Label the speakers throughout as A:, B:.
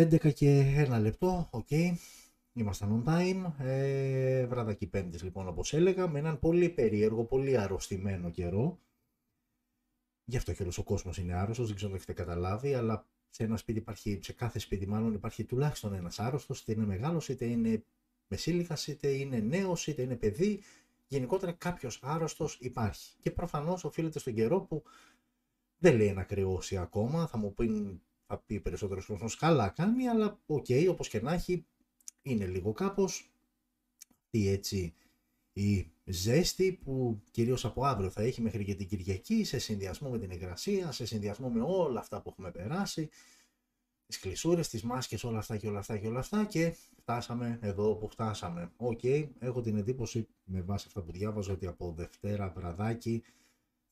A: 11 και ένα λεπτό, OK. Okay. Ήμασταν on time. Ε, βραδάκι πέμπτης λοιπόν όπως έλεγα, με έναν πολύ περίεργο, πολύ αρρωστημένο καιρό. Γι' αυτό και όλος ο κόσμος είναι άρρωστος, δεν ξέρω αν το έχετε καταλάβει, αλλά σε ένα σπίτι υπάρχει, σε κάθε σπίτι μάλλον υπάρχει τουλάχιστον ένας άρρωστος, είτε είναι μεγάλος, είτε είναι μεσήλικας, είτε είναι νέος, είτε είναι παιδί. Γενικότερα κάποιος άρρωστος υπάρχει. Και προφανώς οφείλεται στον καιρό που δεν λέει να κρυώσει ακόμα, θα μου πεις, θα πει περισσότερος κόσμος καλά κάνει, αλλά OK, okay, όπως και να έχει, είναι λίγο κάπως τι έτσι η ζέστη που κυρίως από αύριο θα έχει μέχρι και την Κυριακή σε συνδυασμό με την υγρασία, σε συνδυασμό με όλα αυτά που έχουμε περάσει, τις κλεισούρες, τις μάσκες, όλα αυτά και όλα αυτά και όλα αυτά και φτάσαμε εδώ που φτάσαμε. OK, okay, έχω την εντύπωση με βάση αυτά που διάβαζα ότι από Δευτέρα βραδάκι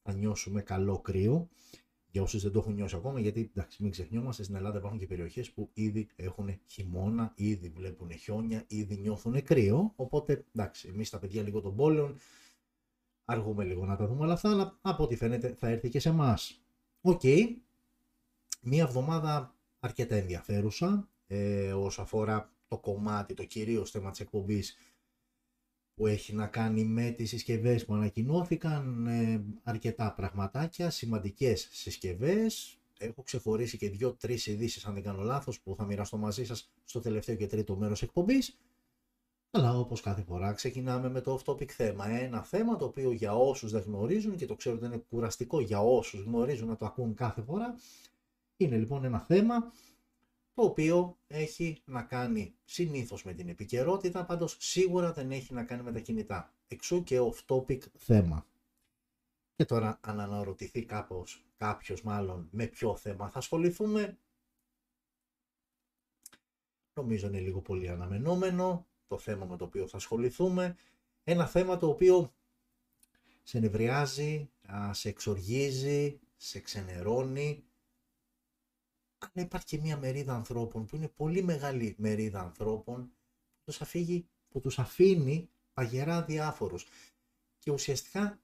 A: θα νιώσουμε καλό κρύο για όσους δεν το έχουν νιώσει ακόμα, γιατί εντάξει, μην ξεχνιόμαστε, στην Ελλάδα υπάρχουν και περιοχές που ήδη έχουν χειμώνα, ήδη βλέπουν χιόνια, ήδη νιώθουν κρύο. Οπότε εντάξει, εμείς τα παιδιά λίγο των πόλεων αργούμε λίγο να τα δούμε όλα αυτά, αλλά από ό,τι φαίνεται θα έρθει και σε εμάς. OK. Okay. Μία εβδομάδα αρκετά ενδιαφέρουσα ε, όσο αφορά το κομμάτι, το κυρίως θέμα της εκπομπής που έχει να κάνει με τις συσκευές που ανακοινώθηκαν, ε, αρκετά πραγματάκια, σημαντικές συσκευές. Έχω ξεχωρίσει και δύο-τρεις ειδήσεις αν δεν κάνω λάθος που θα μοιραστώ μαζί σας στο τελευταίο και τρίτο μέρος εκπομπής. Αλλά όπως κάθε φορά ξεκινάμε με το off-topic θέμα. Ένα θέμα το οποίο για όσους δεν γνωρίζουν και το ξέρω ότι είναι κουραστικό για όσους γνωρίζουν να το ακούν κάθε φορά. Είναι λοιπόν ένα θέμα το οποίο έχει να κάνει συνήθως με την επικαιρότητα, πάντως σίγουρα δεν έχει να κάνει με τα κινητά. Εξού και off-topic θέμα. Και τώρα αν αναρωτηθεί κάπως, κάποιος μάλλον με ποιο θέμα θα ασχοληθούμε, νομίζω είναι λίγο πολύ αναμενόμενο το θέμα με το οποίο θα ασχοληθούμε. Ένα θέμα το οποίο σε νευριάζει, σε εξοργίζει, σε ξενερώνει, αλλά υπάρχει και μια μερίδα ανθρώπων που είναι πολύ μεγάλη μερίδα ανθρώπων που τους, αφήγει, που τους αφήνει παγερά διάφορους. Και ουσιαστικά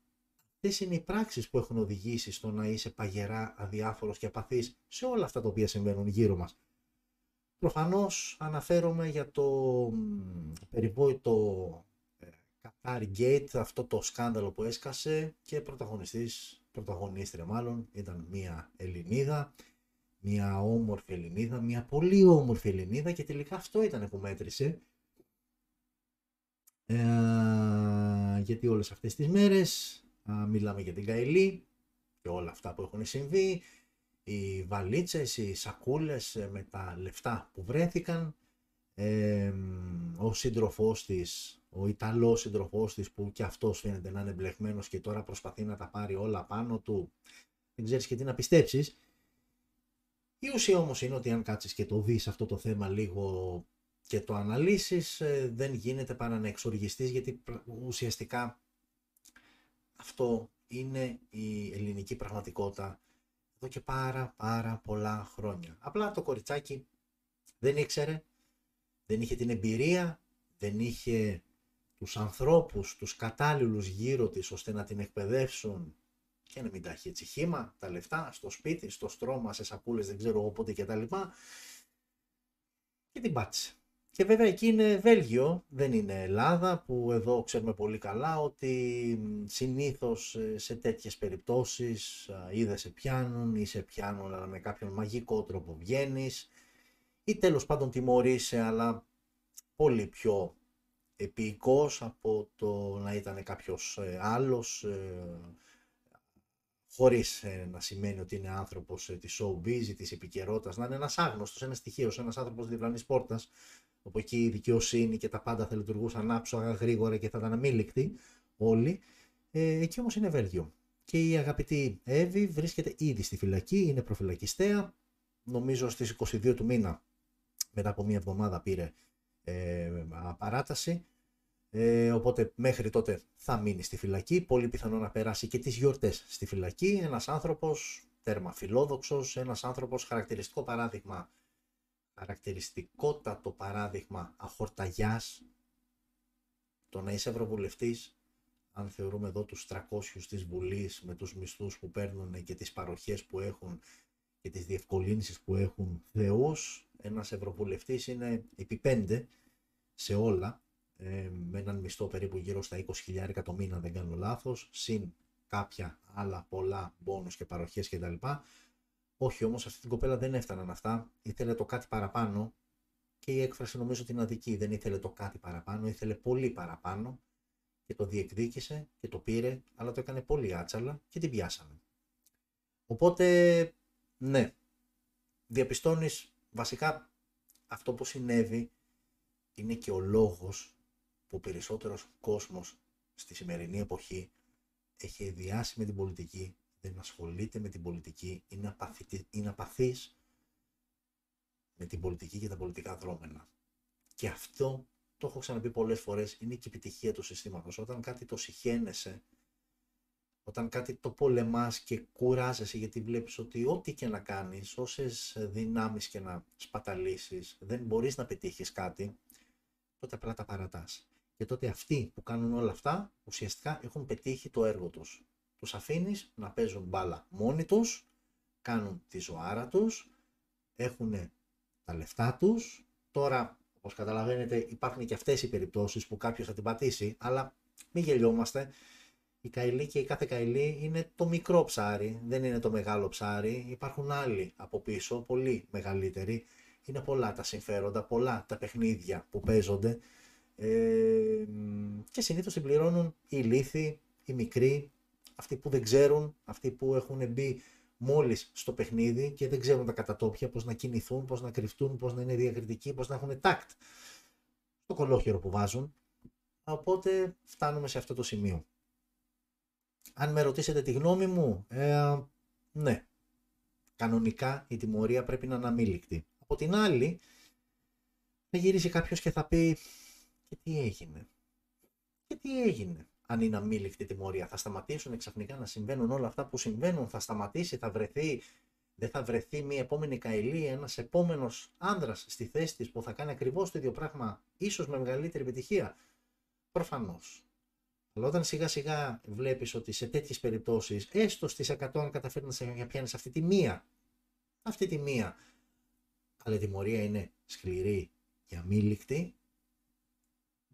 A: αυτές είναι οι πράξεις που έχουν οδηγήσει στο να είσαι παγερά αδιάφορος και απαθής σε όλα αυτά τα οποία συμβαίνουν γύρω μας. Προφανώς αναφέρομαι για το περιβόητο ε, Qatar Gate, αυτό το σκάνδαλο που έσκασε και πρωταγωνιστής, πρωταγωνίστρια μάλλον, ήταν μια Ελληνίδα μια όμορφη Ελληνίδα, μια πολύ όμορφη Ελληνίδα και τελικά αυτό ήταν που μέτρησε. Ε, γιατί όλες αυτές τις μέρες μιλάμε για την Καηλή και όλα αυτά που έχουν συμβεί, οι βαλίτσες, οι σακούλες ε, με τα λεφτά που βρέθηκαν, ε, ο σύντροφός της, ο Ιταλός σύντροφός της που και αυτός φαίνεται να είναι μπλεγμένος και τώρα προσπαθεί να τα πάρει όλα πάνω του, δεν ξέρεις και τι να πιστέψεις, η ουσία όμως είναι ότι αν κάτσεις και το δεις αυτό το θέμα λίγο και το αναλύσεις ε, δεν γίνεται παρά να εξοργιστείς γιατί ουσιαστικά αυτό είναι η ελληνική πραγματικότητα εδώ και πάρα πάρα πολλά χρόνια. Απλά το κοριτσάκι δεν ήξερε, δεν είχε την εμπειρία, δεν είχε τους ανθρώπους, τους κατάλληλους γύρω της ώστε να την εκπαιδεύσουν και να μην τα έχει έτσι χήμα, τα λεφτά, στο σπίτι, στο στρώμα, σε σακούλες, δεν ξέρω πότε και τα λοιπά. Και την πάτησε. Και βέβαια εκεί είναι Βέλγιο, δεν είναι Ελλάδα, που εδώ ξέρουμε πολύ καλά ότι συνήθως ε, σε τέτοιες περιπτώσεις ή δεν σε πιάνουν ή σε πιάνουν αλλά με κάποιον μαγικό τρόπο βγαίνεις ή τέλος πάντων τιμωρείσαι αλλά πολύ πιο επίοικος από το να ήταν κάποιος ε, άλλος ε, χωρίς ε, να σημαίνει ότι είναι άνθρωπος ε, της showbiz, της επικαιρότητας, να είναι ένας άγνωστος, ένας στοιχείος, ένας άνθρωπος διπλανής πόρτας, όπου εκεί η δικαιοσύνη και τα πάντα θα λειτουργούσαν άψογα, γρήγορα και θα ήταν αμήλικτοι όλοι. Ε, εκεί όμως είναι Βέλγιο. Και η αγαπητή Εύη βρίσκεται ήδη στη φυλακή, είναι προφυλακιστέα. Νομίζω στις 22 του μήνα, μετά από μία εβδομάδα πήρε ε, παράταση. Ε, οπότε μέχρι τότε θα μείνει στη φυλακή. Πολύ πιθανό να περάσει και τις γιορτές στη φυλακή. Ένας άνθρωπος τέρμα φιλόδοξος, ένας άνθρωπος χαρακτηριστικό παράδειγμα, χαρακτηριστικότατο παράδειγμα αχορταγιάς. Το να είσαι ευρωβουλευτής, αν θεωρούμε εδώ τους 300 της Βουλής με τους μισθούς που παίρνουν και τις παροχές που έχουν και τις διευκολύνσεις που έχουν θεούς, ένας ευρωβουλευτής είναι επί πέντε σε όλα, ε, με έναν μισθό περίπου γύρω στα 20.000 το μήνα, δεν κάνω λάθος, συν κάποια άλλα πολλά μπόνους και παροχές κτλ. Όχι όμως αυτή την κοπέλα δεν έφταναν αυτά, ήθελε το κάτι παραπάνω και η έκφραση νομίζω ότι είναι αδική, δεν ήθελε το κάτι παραπάνω, ήθελε πολύ παραπάνω και το διεκδίκησε και το πήρε, αλλά το έκανε πολύ άτσαλα και την πιάσανε. Οπότε, ναι, διαπιστώνεις βασικά αυτό που συνέβη είναι και ο λόγος που ο περισσότερος κόσμος στη σημερινή εποχή έχει ιδιάσει με την πολιτική, δεν ασχολείται με την πολιτική, είναι, απαθη, είναι απαθής με την πολιτική και τα πολιτικά δρόμενα. Και αυτό, το έχω ξαναπεί πολλές φορές, είναι και η επιτυχία του συστήματος. Όταν κάτι το συχαίνεσαι, όταν κάτι το πολεμάς και κουράζεσαι γιατί βλέπεις ότι ό,τι και να κάνεις, όσες δυνάμεις και να σπαταλήσεις, δεν μπορείς να πετύχεις κάτι, τότε απλά τα παρατάς. Και τότε αυτοί που κάνουν όλα αυτά, ουσιαστικά έχουν πετύχει το έργο τους. Τους αφήνεις να παίζουν μπάλα μόνοι τους, κάνουν τη ζωάρα τους, έχουν τα λεφτά τους. Τώρα, όπως καταλαβαίνετε, υπάρχουν και αυτές οι περιπτώσεις που κάποιος θα την πατήσει, αλλά μην γελιόμαστε. Η καηλή και η κάθε καηλή είναι το μικρό ψάρι, δεν είναι το μεγάλο ψάρι. Υπάρχουν άλλοι από πίσω, πολύ μεγαλύτεροι. Είναι πολλά τα συμφέροντα, πολλά τα παιχνίδια που παίζονται ε, και συνήθως την πληρώνουν οι λύθοι, οι μικροί, αυτοί που δεν ξέρουν, αυτοί που έχουν μπει μόλις στο παιχνίδι και δεν ξέρουν τα κατατόπια, πώς να κινηθούν, πώς να κρυφτούν, πώς να είναι διακριτικοί, πώς να έχουν τάκτ στο κολόχερο που βάζουν. Οπότε φτάνουμε σε αυτό το σημείο. Αν με ρωτήσετε τη γνώμη μου, ε, ναι, κανονικά η τιμωρία πρέπει να είναι αμήλικτη. Από την άλλη, θα γυρίσει κάποιος και θα πει και τι έγινε; Και τι έγινε; Αν είναι αμήλικτη τιμωρία. Θα σταματήσουν ξαφνικά να συμβαίνουν όλα αυτά που συμβαίνουν. Θα σταματήσει, θα βρεθεί, δεν θα βρεθεί μια επόμενη καηλή, ένας επόμενος άνδρας στη θέση της που θα κάνει ακριβώς το ίδιο πράγμα, ίσως με μεγαλύτερη επιτυχία; Προφανώς. Αλλά όταν σιγά σιγά βλέπεις ότι σε τέτοιες περιπτώσεις, έστω στις 100 αν καταφέρει να πιάνεις αυτή τη μία, αυτή τη μία, αλλά η τιμωρία είναι σκληρή και αμήλικτη,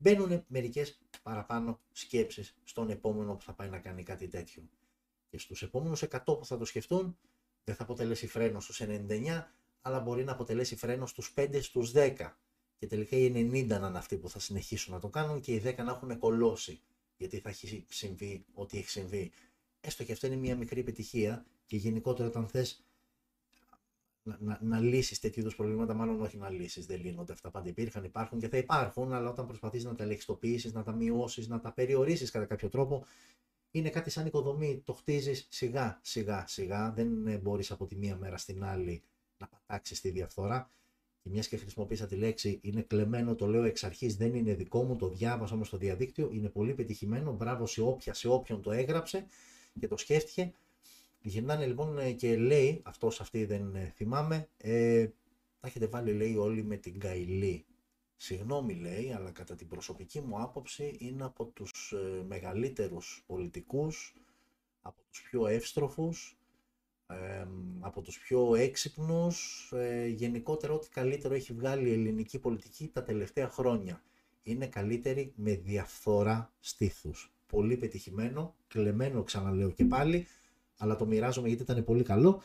A: μπαίνουν μερικές παραπάνω σκέψεις στον επόμενο που θα πάει να κάνει κάτι τέτοιο. Και στους επόμενους 100 που θα το σκεφτούν, δεν θα αποτελέσει φρένο στους 99, αλλά μπορεί να αποτελέσει φρένο στους 5, στους 10. Και τελικά οι 90 να είναι αυτοί που θα συνεχίσουν να το κάνουν και οι 10 να έχουν κολώσει. Γιατί θα έχει συμβεί ό,τι έχει συμβεί. Έστω και αυτό είναι μια μικρή επιτυχία και γενικότερα όταν θες να, να, να λύσεις τέτοιου είδους προβλήματα, μάλλον όχι να λύσεις, δεν λύνονται αυτά. Πάντα υπήρχαν, υπάρχουν και θα υπάρχουν, αλλά όταν προσπαθείς να τα ελεγχιστοποιήσεις, να τα μειώσεις, να τα περιορίσεις κατά κάποιο τρόπο, είναι κάτι σαν οικοδομή. Το χτίζεις σιγά, σιγά, σιγά. Δεν μπορείς από τη μία μέρα στην άλλη να πατάξεις τη διαφθορά. Και μιας και χρησιμοποίησα τη λέξη, είναι κλεμμένο, το λέω εξ αρχής, δεν είναι δικό μου, το διάβασα όμως στο διαδίκτυο, είναι πολύ πετυχημένο. Μπράβο σε όποια, σε όποιον το έγραψε και το σκέφτηκε. Γυρνάνε λοιπόν ε, και λέει, αυτός αυτή δεν ε, θυμάμαι, ε, τα έχετε βάλει λέει όλοι με την Καηλή. Συγγνώμη λέει, αλλά κατά την προσωπική μου άποψη είναι από τους ε, μεγαλύτερους πολιτικούς, από τους πιο εύστροφους, ε, από τους πιο έξυπνους, ε, γενικότερα ό,τι καλύτερο έχει βγάλει η ελληνική πολιτική τα τελευταία χρόνια. Είναι καλύτερη με διαφθορά στήθους. Πολύ πετυχημένο, κλεμμένο ξαναλέω και πάλι, αλλά το μοιράζομαι γιατί ήταν πολύ καλό.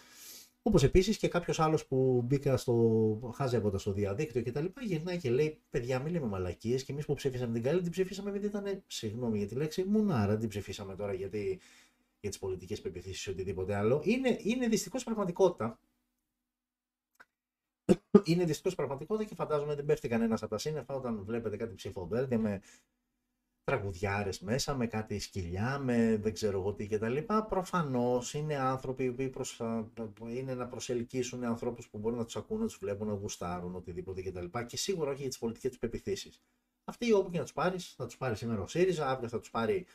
A: Όπως επίσης και κάποιος άλλος που μπήκα στο. χάζευοντα στο διαδίκτυο και τα λοιπά, γυρνάει και λέει: Παιδιά, μην λέμε μαλακίες και εμείς που ψήφισαμε την καλή, την ψήφισαμε γιατί ήταν. Συγγνώμη για τη λέξη, μουνάρα, την ψηφίσαμε τώρα γιατί για τις πολιτικές πεπιθήσεις ή οτιδήποτε άλλο. Είναι, είναι δυστυχώς πραγματικότητα. είναι δυστυχώς πραγματικότητα και φαντάζομαι δεν πέφτει κανένας από τα σύννεφα όταν βλέπετε κάτι ψηφοδέλτια με τραγουδιάρες μέσα, με κάτι σκυλιά, με δεν ξέρω εγώ τι κτλ. Προφανώς είναι άνθρωποι που προς, είναι να προσελκύσουν ανθρώπους που μπορούν να τους ακούν, να τους βλέπουν, να γουστάρουν, οτιδήποτε κτλ. Και, και σίγουρα όχι για τις πολιτικές τους πεπιθήσεις. Αυτοί όπου και να τους πάρεις, θα τους πάρει σήμερα ο ΣΥΡΙΖΑ, αύριο θα τους πάρει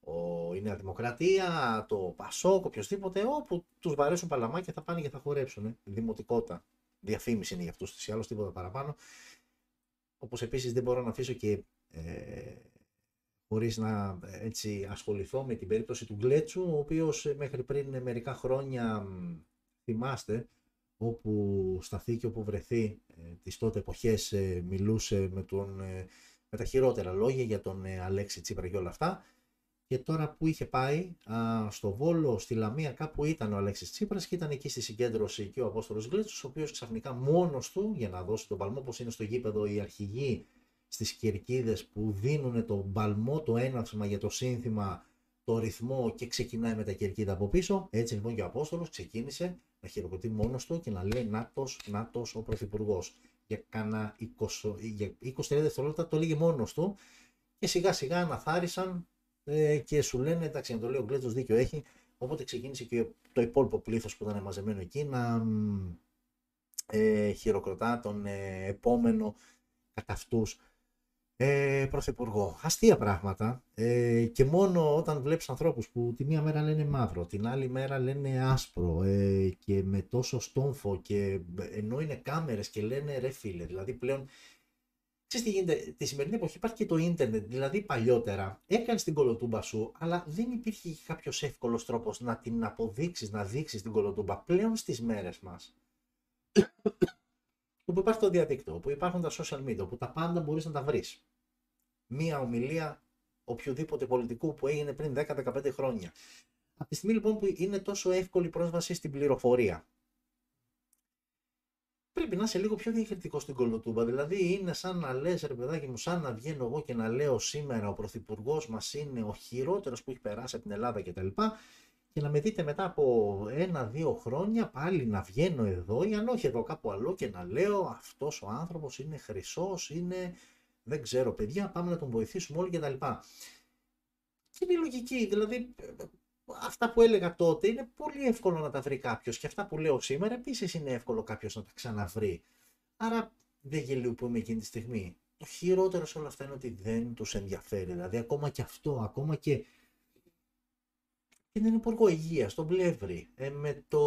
A: ο, η Νέα Δημοκρατία, το Πασόκ, οποιοδήποτε, όπου τους βαρέσουν παλαμάκια θα πάνε και θα χορέψουν. Ε. Δημοτικότητα, διαφήμιση είναι για αυτούς, ή άλλως τίποτα παραπάνω. Όπως επίσης δεν μπορώ να αφήσω και ε, χωρίς να έτσι ασχοληθώ με την περίπτωση του Γκλέτσου, ο οποίος ε, μέχρι πριν μερικά χρόνια θυμάστε όπου σταθεί και όπου βρεθεί ε, τις τότε εποχές ε, μιλούσε με, τον, ε, με τα χειρότερα λόγια για τον ε, Αλέξη Τσίπρα και όλα αυτά. Και τώρα που είχε πάει α, στο Βόλο, στη Λαμία, κάπου ήταν ο Αλέξης Τσίπρας και ήταν εκεί στη συγκέντρωση και ο Απόστολος Γλίτσος, ο οποίος ξαφνικά μόνος του, για να δώσει τον παλμό, όπως είναι στο γήπεδο οι αρχηγοί στις κερκίδες που δίνουν τον παλμό, το έναυσμα για το σύνθημα, το ρυθμό και ξεκινάει με τα κερκίδα από πίσω. Έτσι λοιπόν και ο Απόστολος ξεκίνησε να χειροκροτεί μόνος του και να λέει «Νάτος, Νάτος ο Πρωθυπουργός. Για κάνα 20, για 20 δευτερόλεπτα το λέγει μόνος του και σιγά σιγά αναθάρισαν ε, και σου λένε εντάξει, το λέει ο Γκλέτσο δίκιο έχει. Οπότε ξεκίνησε και το υπόλοιπο πλήθος που ήταν μαζεμένο εκεί να ε, χειροκροτά τον ε, επόμενο κατά αυτούς ε, πρωθυπουργό. Αστεία πράγματα ε, και μόνο όταν βλέπεις ανθρώπους που τη μία μέρα λένε μαύρο, την άλλη μέρα λένε άσπρο ε, και με τόσο στόμφο και ενώ είναι κάμερες και λένε ρε φίλε, δηλαδή πλέον Ξέρεις τι γίνεται, τη σημερινή εποχή υπάρχει και το ίντερνετ, δηλαδή παλιότερα έκανες την κολοτούμπα σου, αλλά δεν υπήρχε κάποιος εύκολος τρόπος να την αποδείξεις, να δείξεις την κολοτούμπα. Πλέον στις μέρες μας. Όπου υπάρχει το διαδίκτυο, όπου υπάρχουν τα social media, όπου τα πάντα μπορείς να τα βρεις. Μία ομιλία οποιοδήποτε πολιτικού που έγινε πριν 10-15 χρόνια. Από τη στιγμή λοιπόν που είναι τόσο εύκολη πρόσβαση στην πληροφορία, πρέπει να είσαι λίγο πιο διακριτικό στην κολοτούμπα. Δηλαδή είναι σαν να λες, ρε παιδάκι μου, σαν να βγαίνω εγώ και να λέω σήμερα ο πρωθυπουργός μας είναι ο χειρότερος που έχει περάσει από την Ελλάδα κτλ. Και να με δείτε μετά από ένα-δύο χρόνια πάλι να βγαίνω εδώ ή αν όχι εδώ κάπου αλλού και να λέω αυτός ο άνθρωπος είναι χρυσός, είναι δεν ξέρω παιδιά, πάμε να τον βοηθήσουμε όλοι κτλ. Και είναι λογική, δηλαδή αυτά που έλεγα τότε είναι πολύ εύκολο να τα βρει κάποιος και αυτά που λέω σήμερα επίσης είναι εύκολο κάποιος να τα ξαναβρει. Άρα δεν γελιοποιούμε εκείνη τη στιγμή. Το χειρότερο σε όλα αυτά είναι ότι δεν τους ενδιαφέρει. Δηλαδή, ακόμα και αυτό, ακόμα και. Και τον Υπουργό Υγείας, τον Πλεύρη, ε, με το,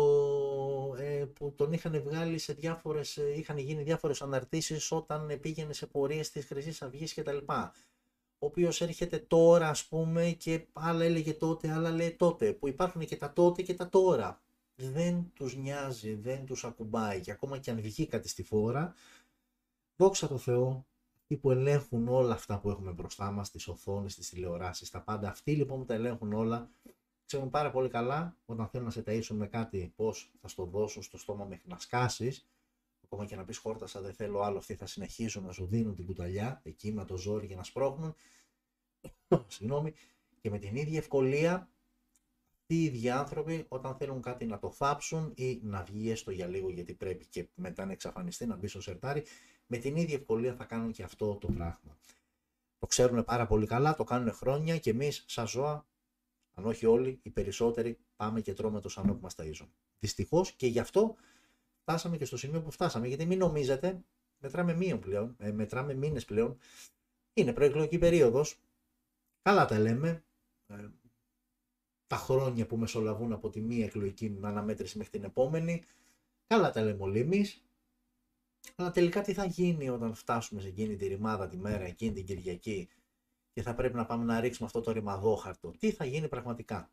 A: ε, που τον είχαν βγάλει σε διάφορες, ε, είχαν γίνει διάφορες αναρτήσεις όταν πήγαινε σε πορείες της Χρυσής Αυγής κτλ ο οποίος έρχεται τώρα ας πούμε και άλλα έλεγε τότε, άλλα λέει τότε, που υπάρχουν και τα τότε και τα τώρα. Δεν τους νοιάζει, δεν τους ακουμπάει. Και ακόμα και αν βγει κάτι στη φόρα, δόξα τω Θεώ, αυτοί που ελέγχουν όλα αυτά που έχουμε μπροστά μας, τις οθόνες, τις τηλεοράσεις, τα πάντα, αυτοί λοιπόν που τα ελέγχουν όλα, ξέρουν πάρα πολύ καλά όταν θέλουν να σε ταΐσουν με κάτι πώς θα στο δώσουν στο στόμα μέχρι να σκάσεις, ακόμα και να πεις χόρτασα, δεν θέλω άλλο, αυτοί θα συνεχίσουν να σου δίνουν την κουταλιά εκεί με το ζόρι για να σπρώχνουν. Συγγνώμη. Και με την ίδια ευκολία αυτοί οι ίδιοι άνθρωποι όταν θέλουν κάτι να το θάψουν ή να βγει έστω για λίγο γιατί πρέπει και μετά να εξαφανιστεί, να μπει στο σερτάρι, με την ίδια ευκολία θα κάνουν και αυτό το πράγμα. Το ξέρουν πάρα πολύ καλά, το κάνουν χρόνια και εμείς σαν ζώα, αν όχι όλοι, οι περισσότεροι πάμε και τρώμε το σανό που μα ταΐζουν. Δυστυχώς και γι' αυτό φτάσαμε και στο σημείο που φτάσαμε. Γιατί μην νομίζετε, μετράμε μείον πλέον, ε, μετράμε μήνες πλέον. Είναι προεκλογική περίοδος. Καλά τα λέμε. Ε, τα χρόνια που μεσολαβούν από τη μία εκλογική αναμέτρηση μέχρι την επόμενη. Καλά τα λέμε όλοι εμείς. Αλλά τελικά τι θα γίνει όταν φτάσουμε σε εκείνη τη ρημάδα τη μέρα, εκείνη την Κυριακή και θα πρέπει να πάμε να ρίξουμε αυτό το ρημαδόχαρτο. Τι θα γίνει πραγματικά;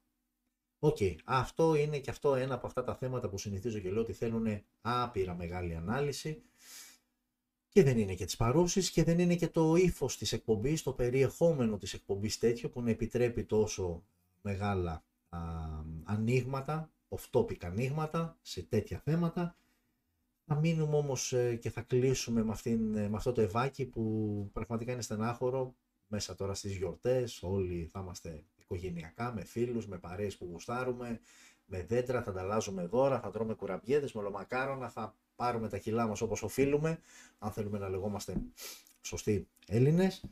A: OK, okay. αυτό είναι και αυτό ένα από αυτά τα θέματα που συνηθίζω και λέω ότι θέλουν άπειρα μεγάλη ανάλυση και δεν είναι και τις παρούσεις και δεν είναι και το ύφος της εκπομπής, το περιεχόμενο της εκπομπής τέτοιο που να επιτρέπει τόσο μεγάλα α, ανοίγματα, off-topic ανοίγματα σε τέτοια θέματα. Θα μείνουμε όμως ε, και θα κλείσουμε με, αυτήν, ε, με αυτό το ευάκι που πραγματικά είναι στενάχωρο μέσα τώρα στις γιορτές, όλοι θα είμαστε οικογενειακά, με φίλους, με παρέες που γουστάρουμε, με δέντρα, θα ανταλλάζουμε δώρα, θα τρώμε κουραμπιέδες, με ολομακάρονα, θα πάρουμε τα κιλά μας όπως οφείλουμε, αν θέλουμε να λεγόμαστε σωστοί Έλληνες.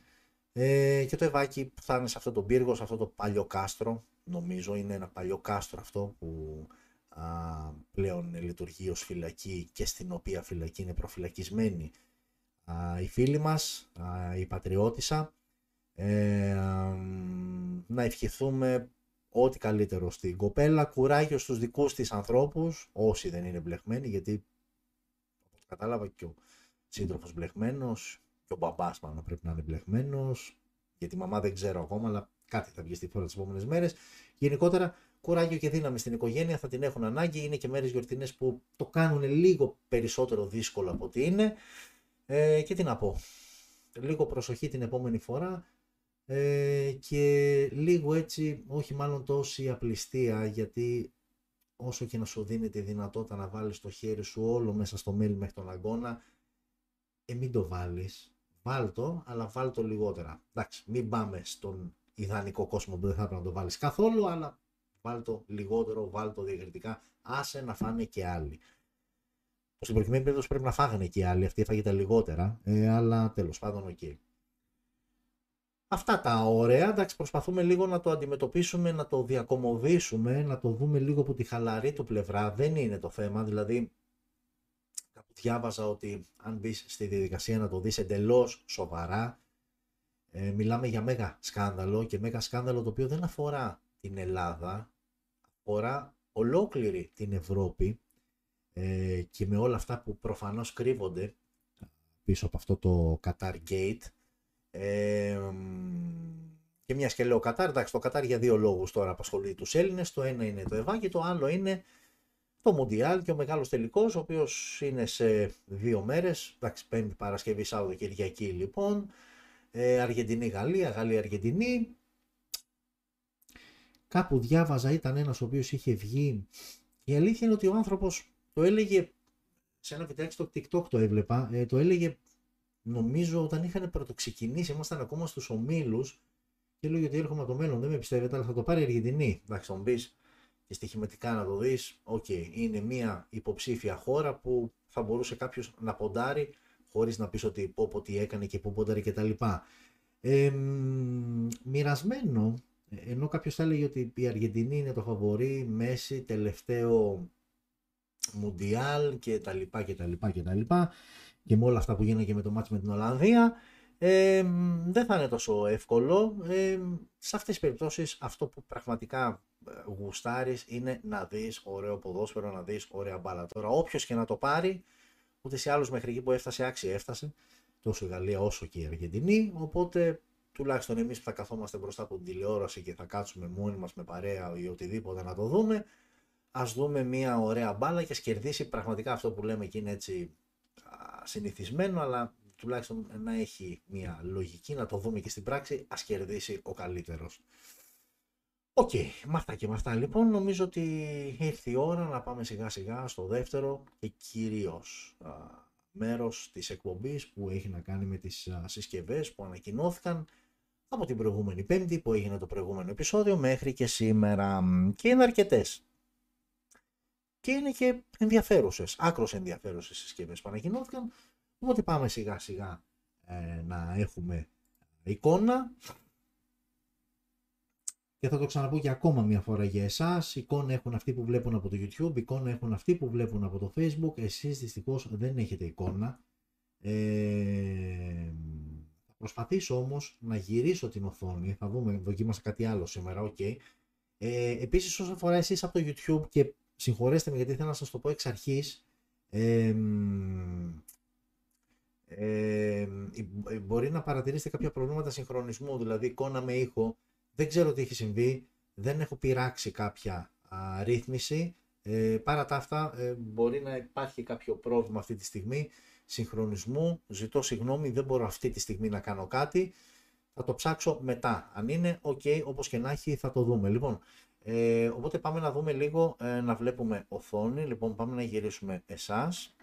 A: Ε, και το Ευάκι θα είναι σε αυτό το πύργο, σε αυτό το παλιό κάστρο, νομίζω είναι ένα παλιό κάστρο αυτό που α, πλέον λειτουργεί ως φυλακή και στην οποία φυλακή είναι προφυλακισμένη α, οι φίλοι μας, α, η πατριώτησα ε, να ευχηθούμε ό,τι καλύτερο στην κοπέλα, κουράγιο στους δικούς της ανθρώπους, όσοι δεν είναι μπλεχμένοι, γιατί όπως κατάλαβα και ο σύντροφος μπλεχμένος και ο μπαμπάς μάλλον πρέπει να είναι μπλεχμένος, γιατί η μαμά δεν ξέρω ακόμα, αλλά κάτι θα βγει στη φόρα τις επόμενες μέρες. Γενικότερα, κουράγιο και δύναμη στην οικογένεια, θα την έχουν ανάγκη. Είναι και μέρες γιορτινές που το κάνουν λίγο περισσότερο δύσκολο από ότι είναι. Ε, και τι να πω. Λίγο προσοχή την επόμενη φορά ε, και λίγο έτσι, όχι μάλλον τόση απληστία, γιατί όσο και να σου δίνει τη δυνατότητα να βάλεις το χέρι σου όλο μέσα στο μέλι μέχρι τον αγώνα, ε, μην το βάλεις. Βάλ το, αλλά βάλ το λιγότερα. Εντάξει, μην πάμε στον ιδανικό κόσμο που δεν θα πρέπει να το βάλεις καθόλου, αλλά βάλ το λιγότερο, βάλ το διακριτικά, άσε να φάνε και άλλοι. Στην προκειμένη περίπτωση πρέπει να φάγανε και άλλοι, αυτή έφαγε τα λιγότερα, ε, αλλά τέλος πάντων OK. Okay. Αυτά τα ωραία, εντάξει, προσπαθούμε λίγο να το αντιμετωπίσουμε, να το διακομωδήσουμε, να το δούμε λίγο από τη χαλαρή του πλευρά. Δεν είναι το θέμα, δηλαδή κάπου διάβαζα ότι αν μπεις στη διαδικασία να το δεις εντελώς σοβαρά, ε, μιλάμε για μέγα σκάνδαλο και μέγα σκάνδαλο το οποίο δεν αφορά την Ελλάδα, αφορά ολόκληρη την Ευρώπη ε, και με όλα αυτά που προφανώς κρύβονται πίσω από αυτό το Qatar Gate, και μιας και λέω Κατάρ, εντάξει, το Κατάρ για δύο λόγους τώρα απασχολεί τους Έλληνες. Το ένα είναι το ΕΒΑ και το άλλο είναι το Μουντιάλ και ο μεγάλος τελικός, ο οποίος είναι σε δύο μέρες. Εντάξει, Πέμπτη Παρασκευή, Σάββατο Κυριακή λοιπόν. Ε, Αργεντινή-Γαλλία, Γαλλία-Αργεντινή. Κάπου διάβαζα, ήταν ένας ο οποίος είχε βγει. Η αλήθεια είναι ότι ο άνθρωπος το έλεγε σε ένα βιντεάκι στο TikTok το έβλεπα, ε, το έλεγε νομίζω όταν είχαν πρωτοξεκινήσει, ήμασταν ακόμα στους ομίλους και έλεγε ότι έρχομαι από το μέλλον. Δεν με πιστεύετε, αλλά θα το πάρει η Αργεντινή. Εντάξει, θα μου πεις και στοιχηματικά να το δεις. OK, okay, είναι μια υποψήφια χώρα που θα μπορούσε κάποιος να ποντάρει χωρίς να πεις ότι πω, πω τι έκανε και πού ποντάρει κτλ. Ε, μοιρασμένο, ενώ κάποιος θα έλεγε ότι η Αργεντινή είναι το φαβορή, Μέσι, τελευταίο Μουντιάλ και τα λοιπά και τα λοιπά και τα λοιπά και με όλα αυτά που γίνανε και με το ματς με την Ολλανδία, ε, δεν θα είναι τόσο εύκολο. Ε, σε αυτές τις περιπτώσεις αυτό που πραγματικά ε, γουστάρεις είναι να δεις ωραίο ποδόσφαιρο, να δεις ωραία μπάλα. Τώρα όποιος και να το πάρει, ούτε σε άλλους μέχρι εκεί που έφτασε άξια έφτασε, τόσο η Γαλλία όσο και η Αργεντινή, οπότε τουλάχιστον εμείς που θα καθόμαστε μπροστά από την τηλεόραση και θα κάτσουμε μόνοι μας με παρέα ή οτιδήποτε να το δούμε, ας δούμε μια ωραία μπάλα και κερδίσει πραγματικά αυτό που λέμε και είναι έτσι συνηθισμένο, αλλά τουλάχιστον να έχει μια λογική, να το δούμε και στην πράξη, ας κερδίσει ο καλύτερος. OK, okay, με αυτά και με αυτά λοιπόν νομίζω ότι ήρθε η ώρα να πάμε σιγά σιγά στο δεύτερο και κυρίως α, μέρος της εκπομπής που έχει να κάνει με τις α, συσκευές που ανακοινώθηκαν από την προηγούμενη πέμπτη που έγινε το προηγούμενο επεισόδιο μέχρι και σήμερα και είναι αρκετές και είναι και ενδιαφέρουσες, άκρως ενδιαφέρουσες συσκευές που ανακοινώθηκαν. Οπότε πάμε σιγά σιγά ε, να έχουμε εικόνα. Και θα το ξαναπώ και ακόμα μια φορά για εσάς. Εικόνα έχουν αυτοί που βλέπουν από το YouTube, εικόνα έχουν αυτοί που βλέπουν από το Facebook. Εσείς δυστυχώς δεν έχετε εικόνα. Ε, θα προσπαθήσω όμως να γυρίσω την οθόνη. Θα δούμε, δοκίμασα κάτι άλλο σήμερα, OK. Okay. Ε, επίσης όσον αφορά εσείς από το YouTube και συγχωρέστε με γιατί θέλω να σας το πω εξ αρχής, ε, ε, μπορεί να παρατηρήσετε κάποια προβλήματα συγχρονισμού, δηλαδή εικόνα με ήχο. Δεν ξέρω τι έχει συμβεί, δεν έχω πειράξει κάποια α, ρύθμιση. Ε, παρά τα αυτά, ε, μπορεί να υπάρχει κάποιο πρόβλημα αυτή τη στιγμή συγχρονισμού. Ζητώ συγγνώμη, δεν μπορώ αυτή τη στιγμή να κάνω κάτι. Θα το ψάξω μετά. Αν είναι ok, όπως και να έχει, θα το δούμε. Λοιπόν, ε, οπότε πάμε να δούμε λίγο, ε, να βλέπουμε οθόνη. Λοιπόν, πάμε να γυρίσουμε εσάς.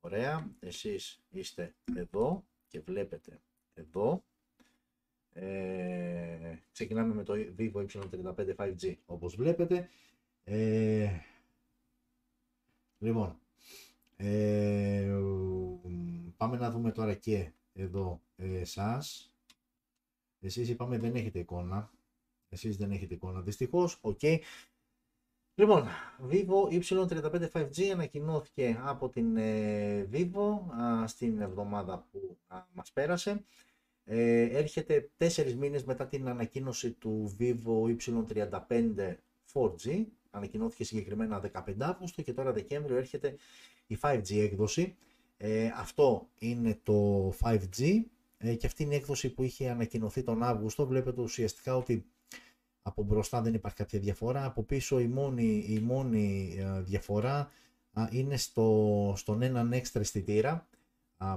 A: Ωραία, εσείς είστε εδώ και βλέπετε εδώ. Ε, ξεκινάμε με το Vivo Y35 5G, όπως βλέπετε. Ε, λοιπόν, ε, πάμε να δούμε τώρα και εδώ εσάς. Εσείς είπαμε δεν έχετε εικόνα, εσείς δεν έχετε εικόνα δυστυχώς. OK. Okay. Λοιπόν, Vivo Y35 5G ανακοινώθηκε από την ε, Vivo στην εβδομάδα που α, μας πέρασε. Ε, έρχεται τέσσερις μήνες μετά την ανακοίνωση του Vivo Y35 4G. Ανακοινώθηκε συγκεκριμένα 15 Αύγουστο και τώρα Δεκέμβριο έρχεται η 5G έκδοση. Ε, αυτό είναι το 5G ε, και αυτή είναι η έκδοση που είχε ανακοινωθεί τον Αύγουστο. Βλέπετε ουσιαστικά ότι Από μπροστά δεν υπάρχει κάποια διαφορά. Από πίσω η μόνη, η μόνη ε, διαφορά είναι στο, στον έναν έξτρα αισθητήρα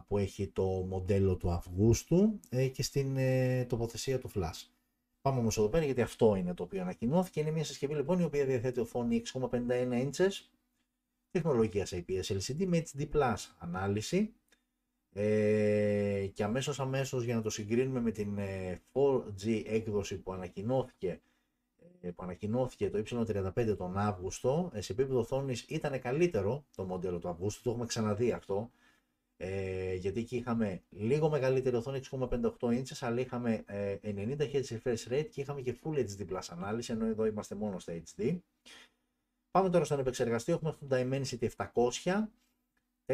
A: που έχει το μοντέλο του Αυγούστου ε, και στην ε, τοποθεσία του Flash. Πάμε όμως εδώ πέρα γιατί αυτό είναι το οποίο ανακοινώθηκε. Είναι μια συσκευή λοιπόν η οποία διαθέτει οθόνη 6,51 inches τεχνολογίας IPS LCD με HD Plus ανάλυση ε, και αμέσως αμέσως για να το συγκρίνουμε με την 4G έκδοση που ανακοινώθηκε που ανακοινώθηκε το Y35 τον Αύγουστο, σε επίπεδο οθόνης ήταν καλύτερο το μοντέλο του Αυγούστου, το έχουμε ξαναδεί αυτό. Ε, γιατί εκεί είχαμε λίγο μεγαλύτερη οθόνη 6,58 inches, αλλά είχαμε ε, 90 Hz refresh rate και είχαμε και Full HD Plus ανάλυση, ενώ εδώ είμαστε μόνο στα HD. Πάμε τώρα στον επεξεργαστή, έχουμε αυτό το Dimensity 700,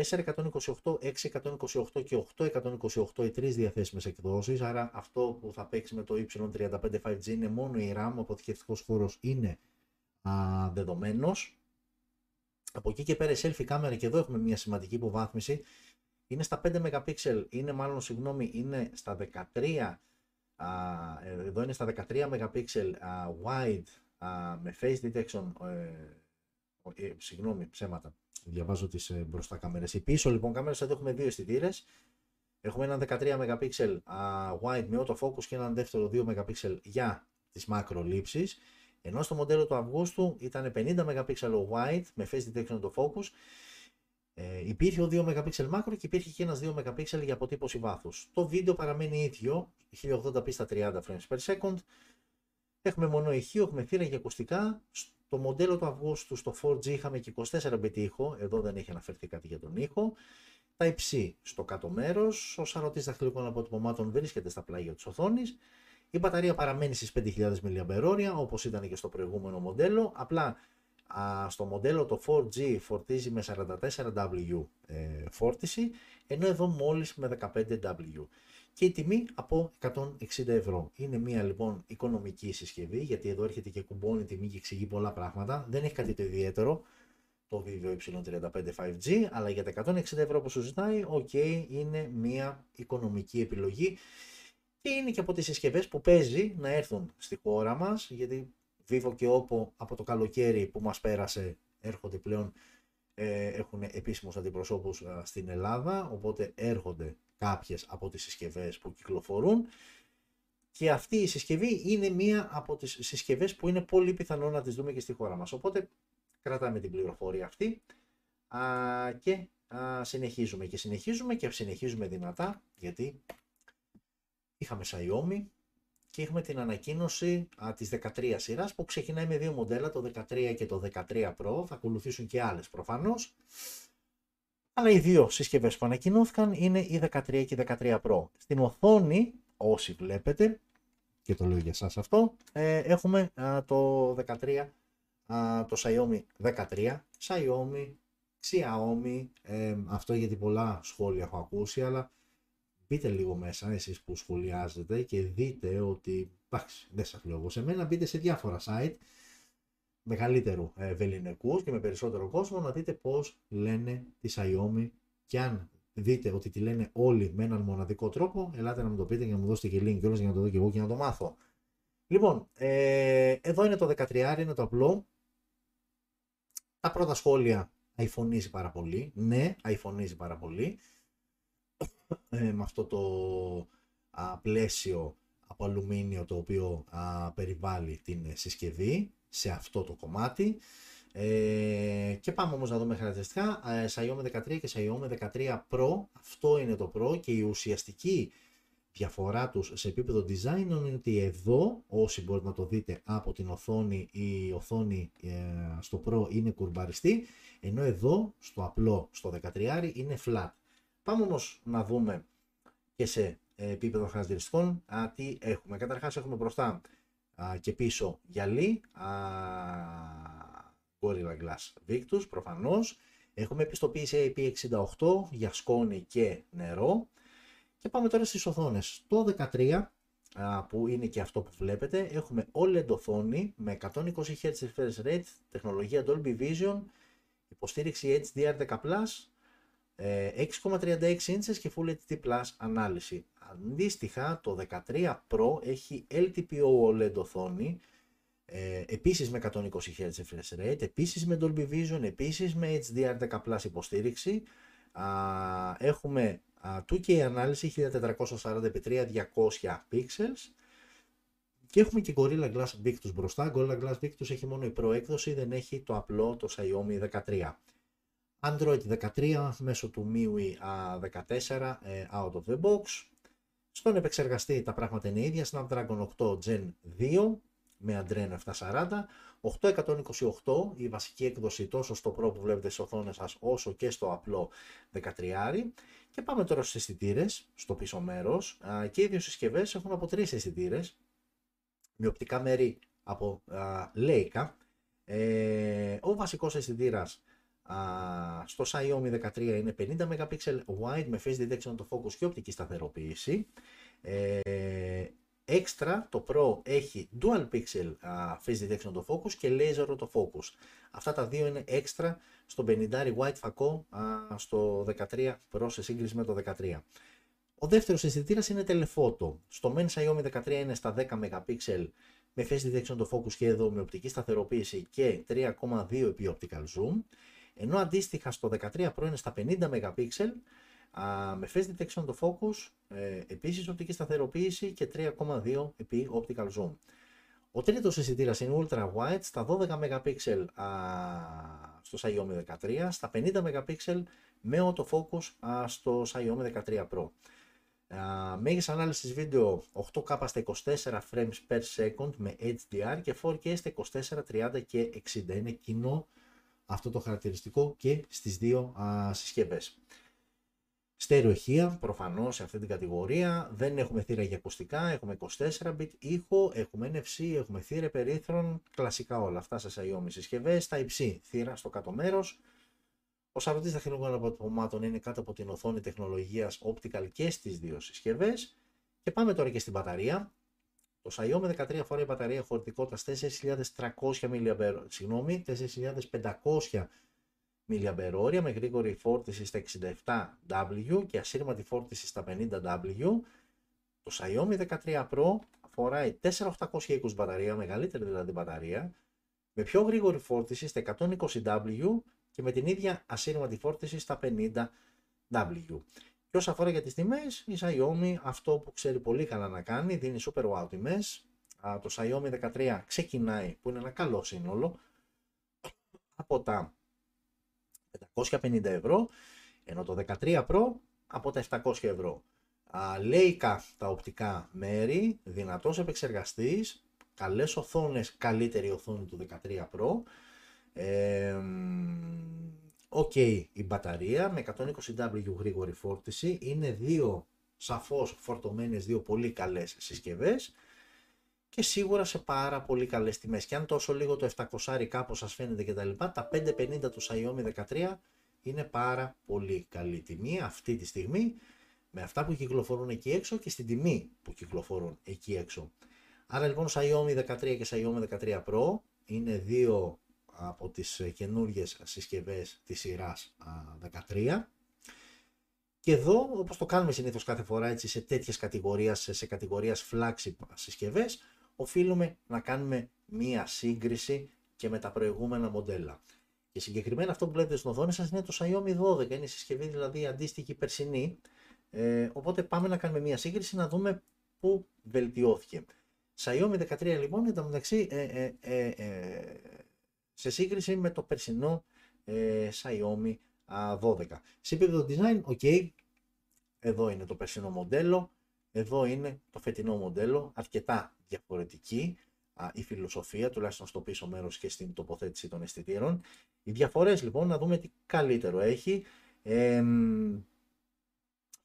A: 428, 628 και 828 οι τρεις διαθέσιμες εκδόσεις, άρα αυτό που θα παίξει με το Y35 5G είναι μόνο η RAM, ο αποθηκευτικός χώρος είναι α, δεδομένος. Από εκεί και πέρα η selfie κάμερα και εδώ έχουμε μια σημαντική υποβάθμιση, είναι στα 5 MP, είναι μάλλον συγγνώμη, είναι στα 13, α, εδώ είναι στα 13 MP wide α, με face detection, ε, ε, συγγνώμη ψέματα, διαβάζω τις ε, μπροστά κάμερες. Οι πίσω λοιπόν κάμερες εδώ έχουμε δύο αισθητήρες. Έχουμε έναν 13 MP wide με autofocus και έναν δεύτερο 2 MP για τις μακρολήψεις. Ενώ στο μοντέλο του Αυγούστου ήταν 50 MP wide με face detection το focus. Ε, υπήρχε ο 2 MP macro και υπήρχε και ένας 2 MP για αποτύπωση βάθους. Το βίντεο παραμένει ίδιο, 1080p στα 30 frames per second. Έχουμε μόνο ηχείο, έχουμε θύρα για ακουστικά. Στο μοντέλο του Αυγούστου στο 4G είχαμε και 24 bit ήχο, εδώ δεν έχει αναφερθεί κάτι για τον ήχο. Τα υψί στο κάτω μέρος, ο σαρωτής δαχτυλικών αποτυπωμάτων βρίσκεται στα πλάγια της οθόνης. Η μπαταρία παραμένει στις 5.000 mAh όπως ήταν και στο προηγούμενο μοντέλο. Απλά α, στο μοντέλο το 4G φορτίζει με 44W ε, φόρτιση, ενώ εδώ μόλις με 15W και η τιμή από 160 ευρώ. Είναι μια λοιπόν οικονομική συσκευή, γιατί εδώ έρχεται και κουμπώνει τιμή και εξηγεί πολλά πράγματα. Δεν έχει κάτι το ιδιαίτερο το Vivio Y35 5G, αλλά για τα 160 ευρώ που σου ζητάει, ok, είναι μια οικονομική επιλογή και είναι και από τις συσκευές που παίζει να έρθουν στη χώρα μας, γιατί Vivo και Oppo από το καλοκαίρι που μας πέρασε έρχονται πλέον, ε, έχουν επίσημους αντιπροσώπους στην Ελλάδα, οπότε έρχονται κάποιες από τις συσκευές που κυκλοφορούν και αυτή η συσκευή είναι μία από τις συσκευές που είναι πολύ πιθανό να τις δούμε και στη χώρα μας. Οπότε κρατάμε την πληροφορία αυτή α, και α, συνεχίζουμε και συνεχίζουμε και συνεχίζουμε δυνατά γιατί είχαμε Xiaomi και έχουμε την ανακοίνωση α, της 13 σειράς που ξεκινάει με δύο μοντέλα, το 13 και το 13 Pro, θα ακολουθήσουν και άλλες προφανώς. Αλλά οι δύο συσκευές που ανακοινώθηκαν είναι η 13 και η 13 Pro. Στην οθόνη, όσοι βλέπετε, και το λέω για σας αυτό, ε, έχουμε το 13, το Xiaomi 13, Xiaomi, Xiaomi, ε, αυτό γιατί πολλά σχόλια έχω ακούσει, αλλά μπείτε λίγο μέσα εσείς που σχολιάζετε και δείτε ότι, εντάξει, δεν σας λέω εγώ σε μένα, μπείτε σε διάφορα site, μεγαλύτερου ε, βεληνικούς και με περισσότερο κόσμο να δείτε πώς λένε τη Xiaomi και αν δείτε ότι τη λένε όλοι με έναν μοναδικό τρόπο, ελάτε να μου το πείτε και να μου δώσετε και link κιόλας για να το δω και εγώ και να το μάθω. Λοιπόν, ε, εδώ είναι το 13, είναι το απλό. Τα πρώτα σχόλια αϊφωνίζει πάρα πολύ. Ναι, αϊφωνίζει πάρα πολύ. Ε, με αυτό το α, πλαίσιο από αλουμίνιο το οποίο α, περιβάλλει την συσκευή σε αυτό το κομμάτι. Ε, και πάμε όμως να δούμε χαρακτηριστικά. Ε, Xiaomi 13 και Xiaomi 13 Pro, αυτό είναι το Pro και η ουσιαστική διαφορά τους σε επίπεδο design είναι ότι εδώ, όσοι μπορείτε να το δείτε από την οθόνη, η οθόνη ε, στο Pro είναι κουρμπαριστή, ενώ εδώ στο απλό, στο 13 είναι flat. Πάμε όμως να δούμε και σε επίπεδο χαρακτηριστικών α, τι έχουμε. Καταρχάς έχουμε μπροστά και πίσω γυαλί, α, Gorilla Glass Victus προφανώς. Έχουμε επιστοποίηση IP68 για σκόνη και νερό. Και πάμε τώρα στις οθόνες. Το 13 που είναι και αυτό που βλέπετε έχουμε OLED οθόνη με 120 Hz refresh rate, τεχνολογία Dolby Vision, υποστήριξη HDR10+, 6,36 ε, inches και Full HD Plus ανάλυση. Αντίστοιχα το 13 Pro έχει LTPO OLED οθόνη Ε, επίσης με 120 Hz refresh rate, επίσης με Dolby Vision, επίσης με HDR10 υποστήριξη. Α, έχουμε α, 2K ανάλυση 1440x3200 pixels και έχουμε και Gorilla Glass Victus μπροστά. Gorilla Glass Victus έχει μόνο η προέκδοση, δεν έχει το απλό το Xiaomi 13. Android 13 μέσω του MIUI 14 ε, out of the box. Στον επεξεργαστή τα πράγματα είναι ίδια, Snapdragon 8 Gen 2 με Adreno 740, 828 η βασική έκδοση τόσο στο Pro που βλέπετε στις οθόνες σας όσο και στο απλό 13 και πάμε τώρα στους αισθητήρες, στο πίσω μέρος και οι δύο συσκευές έχουν από τρεις αισθητήρες με οπτικά μέρη από Leica. Ε, ο βασικός αισθητήρας στο Xiaomi 13 είναι 50 MP wide με face detection το focus και οπτική σταθεροποίηση. Ε, Extra, το Pro έχει dual pixel face detection το focus και laser το focus. Αυτά τα δύο είναι extra στο 50 wide φακό στο 13 Pro σε σύγκριση με το 13. Ο δεύτερος αισθητήρας είναι telephoto. Στο main Xiaomi 13 είναι στα 10 MP με face detection το focus και εδώ με οπτική σταθεροποίηση και 3,2 επί optical zoom. Ενώ αντίστοιχα στο 13 Pro είναι στα 50 MP με face detection το focus, ε, επίσης οπτική σταθεροποίηση και 3,2 επί optical zoom. Ο τρίτος αισθητήρας είναι ultra wide στα 12 MP στο Xiaomi 13, στα 50 MP με autofocus στο Xiaomi 13 Pro. Μέγιστη ανάλυσης βίντεο 8K στα 24 frames per second με HDR και 4K στα 24, 30 και 60. Είναι κοινό αυτό το χαρακτηριστικό και στις δύο α, συσκευές. Στερεοχεία, προφανώς σε αυτή την κατηγορία, δεν έχουμε θύρα για ακουστικά, έχουμε 24-bit ήχο, έχουμε NFC, έχουμε θύρα περίθρων, κλασικά όλα αυτά σε Xiaomi συσκευές, τα υψί θύρα στο κάτω μέρος, ο σαρωτής δαχτυλικών αποτυπωμάτων είναι κάτω από την οθόνη τεχνολογίας Optical και στις δύο συσκευές. Και πάμε τώρα και στην μπαταρία. Το Xiaomi 13 φοράει μπαταρία χωρητικότητας 4.300 mAh, συγγνώμη, 4.500 mAh με γρήγορη φόρτιση στα 67W και ασύρματη φόρτιση στα 50W. Το Xiaomi 13 Pro φοράει 4.820 μπαταρία, μεγαλύτερη δηλαδή μπαταρία, με πιο γρήγορη φόρτιση στα 120W και με την ίδια ασύρματη φόρτιση στα 50W. Και όσο αφορά για τις τιμές, η Xiaomi αυτό που ξέρει πολύ καλά να κάνει, δίνει super wow τιμές. Το Xiaomi 13 ξεκινάει, που είναι ένα καλό σύνολο, από τα 550 ευρώ, ενώ το 13 Pro από τα 700 ευρώ. Leica τα οπτικά μέρη, δυνατός επεξεργαστής, καλές οθόνες, καλύτερη οθόνη του 13 Pro, OK okay, η μπαταρία με 120W γρήγορη φόρτιση είναι δύο σαφώς φορτωμένες, δύο πολύ καλές συσκευές και σίγουρα σε πάρα πολύ καλές τιμές. Και αν τόσο λίγο το 700 κάπως σας φαίνεται και τα λοιπά, τα 550 του Xiaomi 13 είναι πάρα πολύ καλή τιμή αυτή τη στιγμή με αυτά που κυκλοφορούν εκεί έξω και στην τιμή που κυκλοφορούν εκεί έξω. Άρα λοιπόν Xiaomi 13 και Xiaomi 13 Pro είναι δύο από τις ε, καινούργιες συσκευές της σειράς 13 και εδώ όπως το κάνουμε συνήθως κάθε φορά έτσι σε τέτοιες κατηγορίες, σε κατηγορίες flagship συσκευές οφείλουμε να κάνουμε μία σύγκριση και με τα προηγούμενα μοντέλα. Και συγκεκριμένα αυτό που βλέπετε στην οθόνη σας είναι το Xiaomi 12, είναι η συσκευή δηλαδή αντίστοιχη περσινή, ε, οπότε πάμε να κάνουμε μία σύγκριση να δούμε πού βελτιώθηκε. Xiaomi 13 λοιπόν, εν μεταξύ, ε, ε, ε, ε σε σύγκριση με το περσινό ε, Xiaomi 12. Σε επίπεδο design, ok, εδώ είναι το περσινό μοντέλο, εδώ είναι το φετινό μοντέλο, αρκετά διαφορετική η φιλοσοφία, τουλάχιστον στο πίσω μέρος και στην τοποθέτηση των αισθητήρων. Οι διαφορές λοιπόν, να δούμε τι καλύτερο έχει. Ε,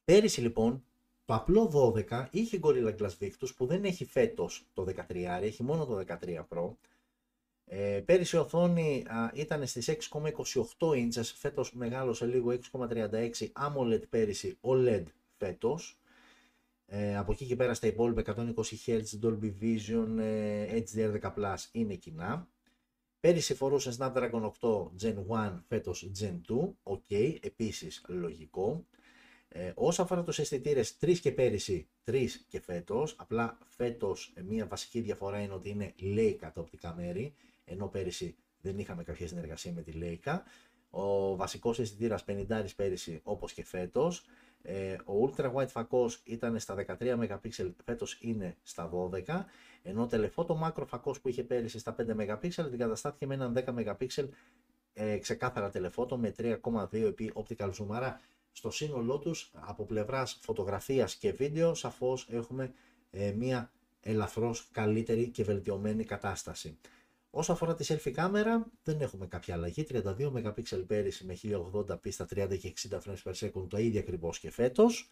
A: πέρυσι λοιπόν, το απλό 12 είχε Gorilla Glass Victus που δεν έχει φέτος το 13, έχει μόνο το 13 Pro. Ε, πέρυσι η οθόνη α, ήταν στις 6,28 ίντσες, φέτος μεγάλωσε λίγο 6,36 AMOLED πέρυσι, OLED φέτος. Ε, από εκεί και πέρα στα υπόλοιπα 120 Hz Dolby Vision, ε, HDR10 είναι κοινά. Πέρυσι φορούσε Snapdragon 8 Gen 1, φέτος Gen 2, ok, επίσης λογικό. Ε, όσο αφορά τους αισθητήρες 3 και πέρυσι, 3 και φέτος, απλά φέτος ε, μια βασική διαφορά είναι ότι είναι Leica τα οπτικά μέρη, ενώ πέρυσι δεν είχαμε κάποια συνεργασία με τη Leica. Ο βασικός αισθητήρας 50 πέρυσι όπως και φέτος. Ε, ο Ultra Wide φακός ήταν στα 13 MP, φέτος είναι στα 12, ενώ το μάκρο φακός που είχε πέρυσι στα 5 MP αντικαταστάθηκε με έναν 10 MP ε, ξεκάθαρα τελεφώτο με 3,2 επί optical zoom. Άρα στο σύνολό τους από πλευράς φωτογραφίας και βίντεο σαφώς έχουμε ε, μία ελαφρώς καλύτερη και βελτιωμένη κατάσταση. Όσο αφορά τη selfie κάμερα δεν έχουμε κάποια αλλαγή, 32 MP πέρυσι με 1080p στα 30 και 60 frames per second το ίδιο ακριβώς και φέτος.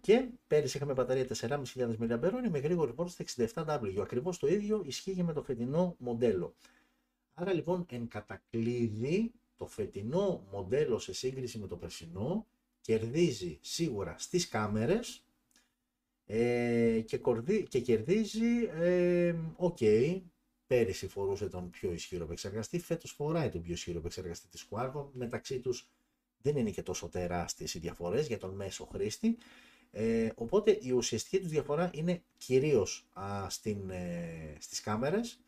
A: και πέρυσι είχαμε μπαταρία 4.500 mAh με γρήγορη φόρτιση στα 67W. Ακριβώς το ίδιο ισχύει και με το φετινό μοντέλο. Άρα λοιπόν εν κατακλείδι το φετινό μοντέλο σε σύγκριση με το περσινό κερδίζει σίγουρα στις κάμερες ε, και, κορδί, και κερδίζει, ε, ok, okay, πέρυσι φορούσε τον πιο ισχυρό επεξεργαστή, φέτος φοράει τον πιο ισχυρό επεξεργαστή της Qualcomm, μεταξύ τους δεν είναι και τόσο τεράστιες οι διαφορές για τον μέσο χρήστη, ε, οπότε η ουσιαστική τους διαφορά είναι κυρίως α, στην, ε, στις κάμερες,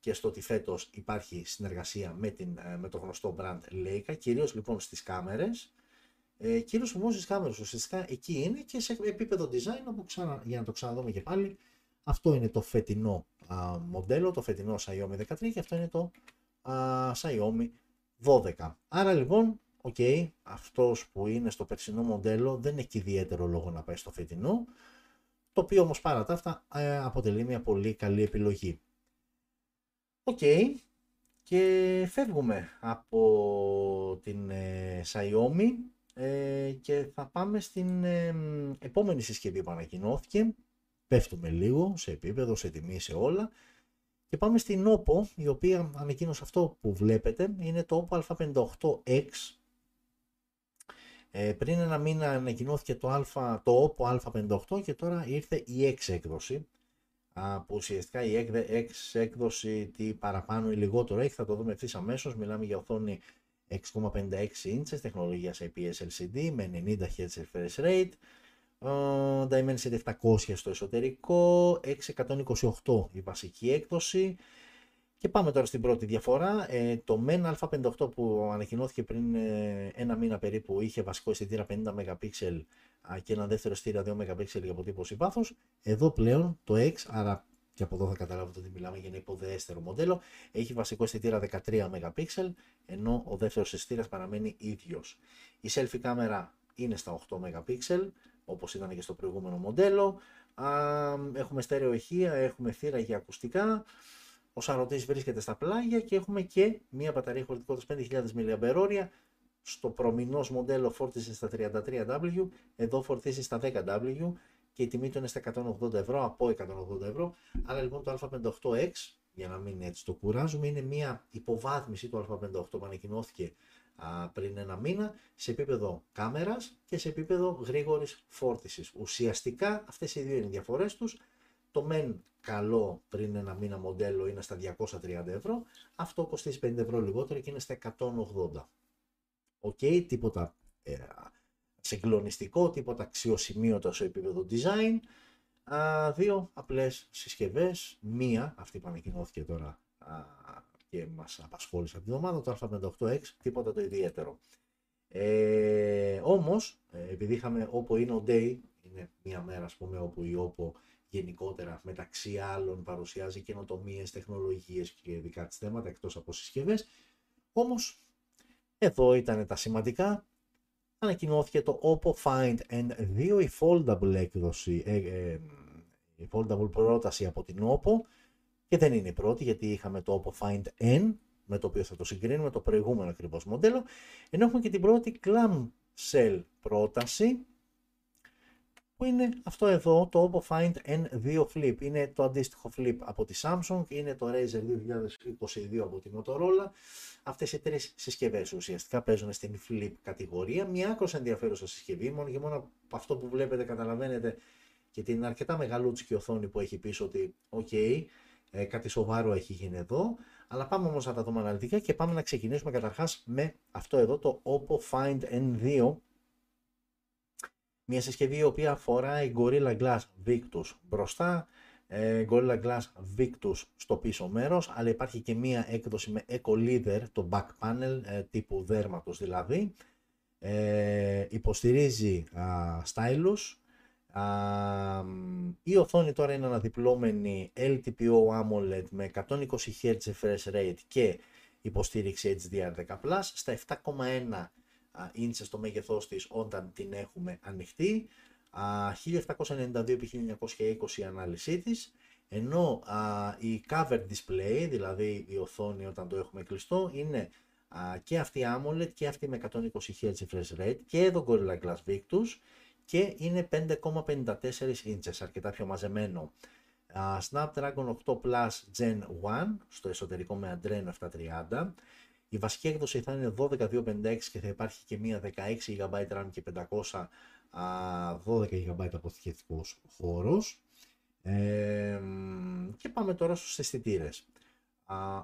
A: και στο ότι φέτος υπάρχει συνεργασία με, την, ε, με το γνωστό brand Leica, κυρίως λοιπόν στις κάμερες, ε, κυρίως όμως στις κάμερες ουσιαστικά εκεί είναι και σε επίπεδο design, όπου ξανα, για να το ξαναδούμε και πάλι, αυτό είναι το φετινό α, μοντέλο, το φετινό Xiaomi 13 και αυτό είναι το α, Xiaomi 12. Άρα λοιπόν, ok, okay, αυτός που είναι στο περσινό μοντέλο δεν έχει ιδιαίτερο λόγο να πάει στο φετινό, το οποίο όμως παρά τα αυτά ε, αποτελεί μια πολύ καλή επιλογή. Οκ. Και φεύγουμε από την ε, Xiaomi ε, και θα πάμε στην ε, επόμενη συσκευή που ανακοινώθηκε. Πέφτουμε λίγο σε επίπεδο, σε τιμή, σε όλα. Και πάμε στην OPPO, η οποία ανακοίνωσε αυτό που βλέπετε, είναι το OPPO A58X. Ε, πριν ένα μήνα ανακοινώθηκε το, α, το OPPO A58 και τώρα ήρθε η X έκδοση που ουσιαστικά η X έκδοση τι παραπάνω ή λιγότερο έχει, θα το δούμε ευθύς αμέσως. Μιλάμε για οθόνη 6,56 inches, τεχνολογίας IPS LCD με 90 Hz refresh rate, uh, Dimensity 700 στο εσωτερικό, 628 η βασική έκδοση. Και πάμε τώρα στην πρώτη διαφορά. Ε, το MEN α58 που ανακοινώθηκε πριν ε, ένα μήνα περίπου είχε βασικό αισθητήρα 50 MP και ένα δεύτερο στήρα 2 MP για αποτύπωση βάθο. Εδώ πλέον το X, άρα και από εδώ θα καταλάβετε ότι μιλάμε για ένα υποδεέστερο μοντέλο, έχει βασικό αισθητήρα 13 MP, ενώ ο δεύτερος αισθητήρας παραμένει ίδιος. Η selfie κάμερα είναι στα 8 MP, όπως ήταν και στο προηγούμενο μοντέλο. Έχουμε στέρεο ηχεία, έχουμε θύρα για ακουστικά. Ο σαρωτής βρίσκεται στα πλάγια και έχουμε και μια μπαταρία χωρητικότητας 5.000 mAh στο προμηνός μοντέλο φόρτισε στα 33W, εδώ φορτίζει στα 10W και η τιμή του είναι στα 180 ευρώ, από 180 ευρώ. Άρα λοιπόν το Α58X, για να μην έτσι το κουράζουμε, είναι μια υποβάθμιση του Α58 που ανακοινώθηκε α, πριν ένα μήνα σε επίπεδο κάμερας και σε επίπεδο γρήγορης φόρτισης. Ουσιαστικά αυτές οι δύο είναι οι διαφορές τους. Το μεν καλό πριν ένα μήνα μοντέλο είναι στα 230 ευρώ, αυτό κοστίζει 50 ευρώ λιγότερο και είναι στα 180. OK, okay, τίποτα ε, συγκλονιστικό, τίποτα αξιοσημείωτο σε επίπεδο design. Α, δύο απλές συσκευές, μία, αυτή που ανακοινώθηκε τώρα α, και μας απασχόλησε από την εβδομάδα, το A58X, τίποτα το ιδιαίτερο. Ε, όμως, ε, επειδή είχαμε Oppo Inno Day, είναι μία μέρα ας πούμε όπου η Oppo γενικότερα μεταξύ άλλων παρουσιάζει καινοτομίες, τεχνολογίες και ειδικά τις θέματα εκτός από συσκευές, όμως εδώ ήταν τα σημαντικά. Ανακοινώθηκε το Oppo Find N2, η foldable έκδοση, ε, ε, η foldable πρόταση από την Oppo και δεν είναι η πρώτη γιατί είχαμε το Oppo Find N με το οποίο θα το συγκρίνουμε το προηγούμενο ακριβώς μοντέλο ενώ έχουμε και την πρώτη clamshell πρόταση που είναι αυτό εδώ το Oppo Find N2 Flip. Είναι το αντίστοιχο Flip από τη Samsung, είναι το Razer 2022 από τη Motorola. Αυτές οι τρεις συσκευές ουσιαστικά παίζουν στην Flip κατηγορία. Μια άκρως ενδιαφέρουσα συσκευή, μόνο και μόνο από αυτό που βλέπετε καταλαβαίνετε και την αρκετά μεγαλούτσικη οθόνη που έχει πίσω ότι ok, okay, ε, κάτι σοβαρό έχει γίνει εδώ, Αλλά πάμε όμως να τα δούμε αναλυτικά και πάμε να ξεκινήσουμε καταρχάς με αυτό εδώ το Oppo Find N2 μια συσκευή η οποία φοράει Gorilla Glass Victus μπροστά, ε, Gorilla Glass Victus στο πίσω μέρος, αλλά υπάρχει και μία έκδοση με Eco Leather, το back panel ε, τύπου δέρματος δηλαδή. Ε, υποστηρίζει α, stylus. Α, η οθόνη τώρα είναι αναδιπλώμενη LTPO AMOLED με 120 Hz refresh rate και υποστήριξη HDR10+, στα 7,1 ίντσες το μέγεθός της όταν την έχουμε ανοιχτή, 1792x1920 η ανάλυση της, ενώ η cover display, δηλαδή η οθόνη όταν το έχουμε κλειστό, είναι και αυτή AMOLED και αυτή με 120 Hz refresh rate και εδώ Gorilla Glass Victus και είναι 5,54 ίντσες, αρκετά πιο μαζεμένο. Snapdragon 8 Plus Gen 1 στο εσωτερικό με Adreno 730 η βασική έκδοση θα είναι 12256 και θα υπάρχει και μία 16 GB RAM και 512 GB αποθηκευτικός χώρος. Ε, και πάμε τώρα στους αισθητήρες.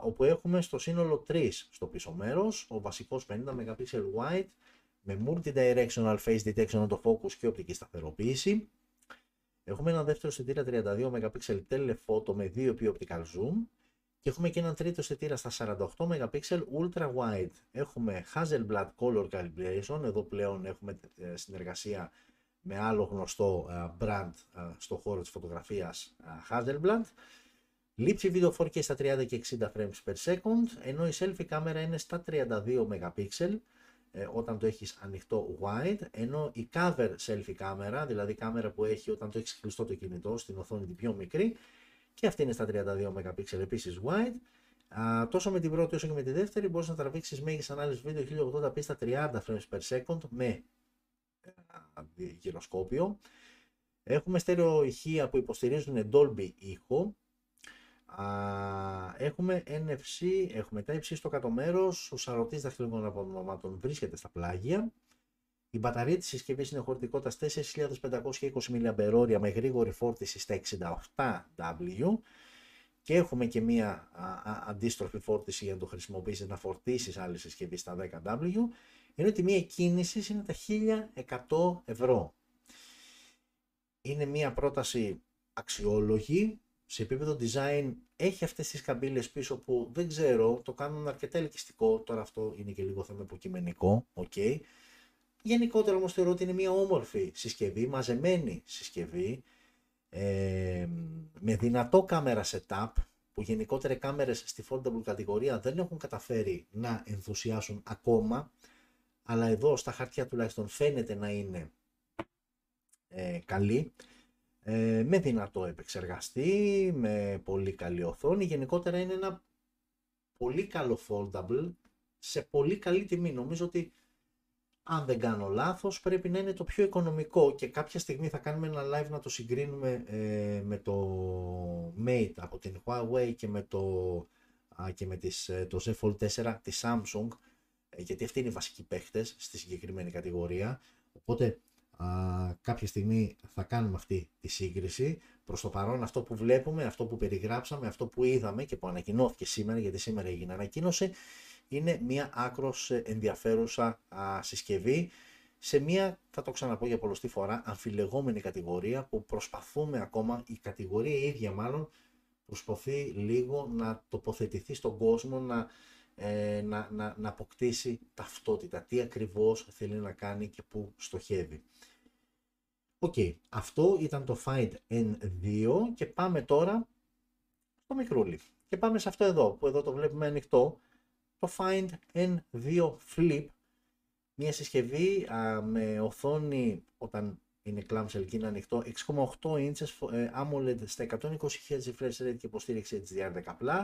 A: όπου έχουμε στο σύνολο 3 στο πίσω μέρος, ο βασικός 50 MP wide με multi-directional face detection autofocus και οπτική σταθεροποίηση. Έχουμε ένα δεύτερο αισθητήρα 32 MP telephoto με 2 optical zoom και έχουμε και έναν τρίτο αισθητήρα στα 48 MP ultra wide. Έχουμε Hasselblad Color Calibration, εδώ πλέον έχουμε ε, συνεργασία με άλλο γνωστό ε, brand ε, στο χώρο της φωτογραφίας Hasselblad. Λήψη βίντεο 4K στα 30 και 60 frames per second, ενώ η selfie κάμερα είναι στα 32 MP όταν το έχεις ανοιχτό wide, ενώ η cover selfie κάμερα, δηλαδή η κάμερα που έχει όταν το έχεις κλειστό το κινητό στην οθόνη την πιο μικρή, και αυτή είναι στα 32 MP επίσης wide. Α, τόσο με την πρώτη όσο και με τη δεύτερη μπορείς να τραβήξεις μέγιστη ανάλυση βίντεο 1080p στα 30 frames per second με γυροσκόπιο. Έχουμε στέρεο ηχεία που υποστηρίζουν Dolby ήχο. Α, έχουμε NFC, έχουμε Type-C στο κάτω μέρος, ο σαρωτής δαχτυλικών αποδομάτων βρίσκεται στα πλάγια. Η μπαταρία της συσκευής είναι χωρητικότητας 4.520 mAh με γρήγορη φόρτιση στα 68W και έχουμε και μία αντίστροφη φόρτιση για να το χρησιμοποιήσεις να φορτίσεις άλλη συσκευή στα 10W ενώ η τιμή εκκίνησης είναι τα 1.100 ευρώ. Είναι μία πρόταση αξιόλογη, σε επίπεδο design έχει αυτές τις καμπύλες πίσω που δεν ξέρω, το κάνουν αρκετά ελκυστικό, τώρα αυτό είναι και λίγο θέμα υποκειμενικό, ok. Γενικότερα όμως θεωρώ ότι είναι μια όμορφη συσκευή, μαζεμένη συσκευή, ε, με δυνατό κάμερα setup, που γενικότερα κάμερες στη foldable κατηγορία δεν έχουν καταφέρει να ενθουσιάσουν ακόμα, αλλά εδώ στα χαρτιά τουλάχιστον φαίνεται να είναι ε, καλή, ε, με δυνατό επεξεργαστή, με πολύ καλή οθόνη, γενικότερα είναι ένα πολύ καλό foldable, σε πολύ καλή τιμή. Νομίζω ότι αν δεν κάνω λάθος πρέπει να είναι το πιο οικονομικό. Και κάποια στιγμή θα κάνουμε ένα live να το συγκρίνουμε ε, με το Mate από την Huawei και με το, και με τις, ε, το Z Fold 4 της Samsung ε, γιατί αυτοί είναι οι βασικοί παίχτες στη συγκεκριμένη κατηγορία. Οπότε α, κάποια στιγμή θα κάνουμε αυτή τη σύγκριση. Προς το παρόν αυτό που βλέπουμε, αυτό που περιγράψαμε, αυτό που είδαμε και που ανακοινώθηκε σήμερα γιατί σήμερα έγινε ανακοίνωση είναι μια άκρος ενδιαφέρουσα α, συσκευή σε μια, θα το ξαναπώ για πολλωστή φορά, αμφιλεγόμενη κατηγορία που προσπαθούμε ακόμα, η κατηγορία η ίδια μάλλον, προσπαθεί λίγο να τοποθετηθεί στον κόσμο, να, ε, να, να, να αποκτήσει ταυτότητα, τι ακριβώς θέλει να κάνει και πού στοχεύει. Οκ, αυτό ήταν το Find N2 και πάμε τώρα στο μικρούλι. Και πάμε σε αυτό εδώ, που εδώ το βλέπουμε ανοιχτό, το Find N2 Flip, μια συσκευή με οθόνη όταν είναι clamshell και είναι ανοιχτό 6,8 inches ε, AMOLED στα 120 Hz refresh rate και υποστήριξη HDR10+,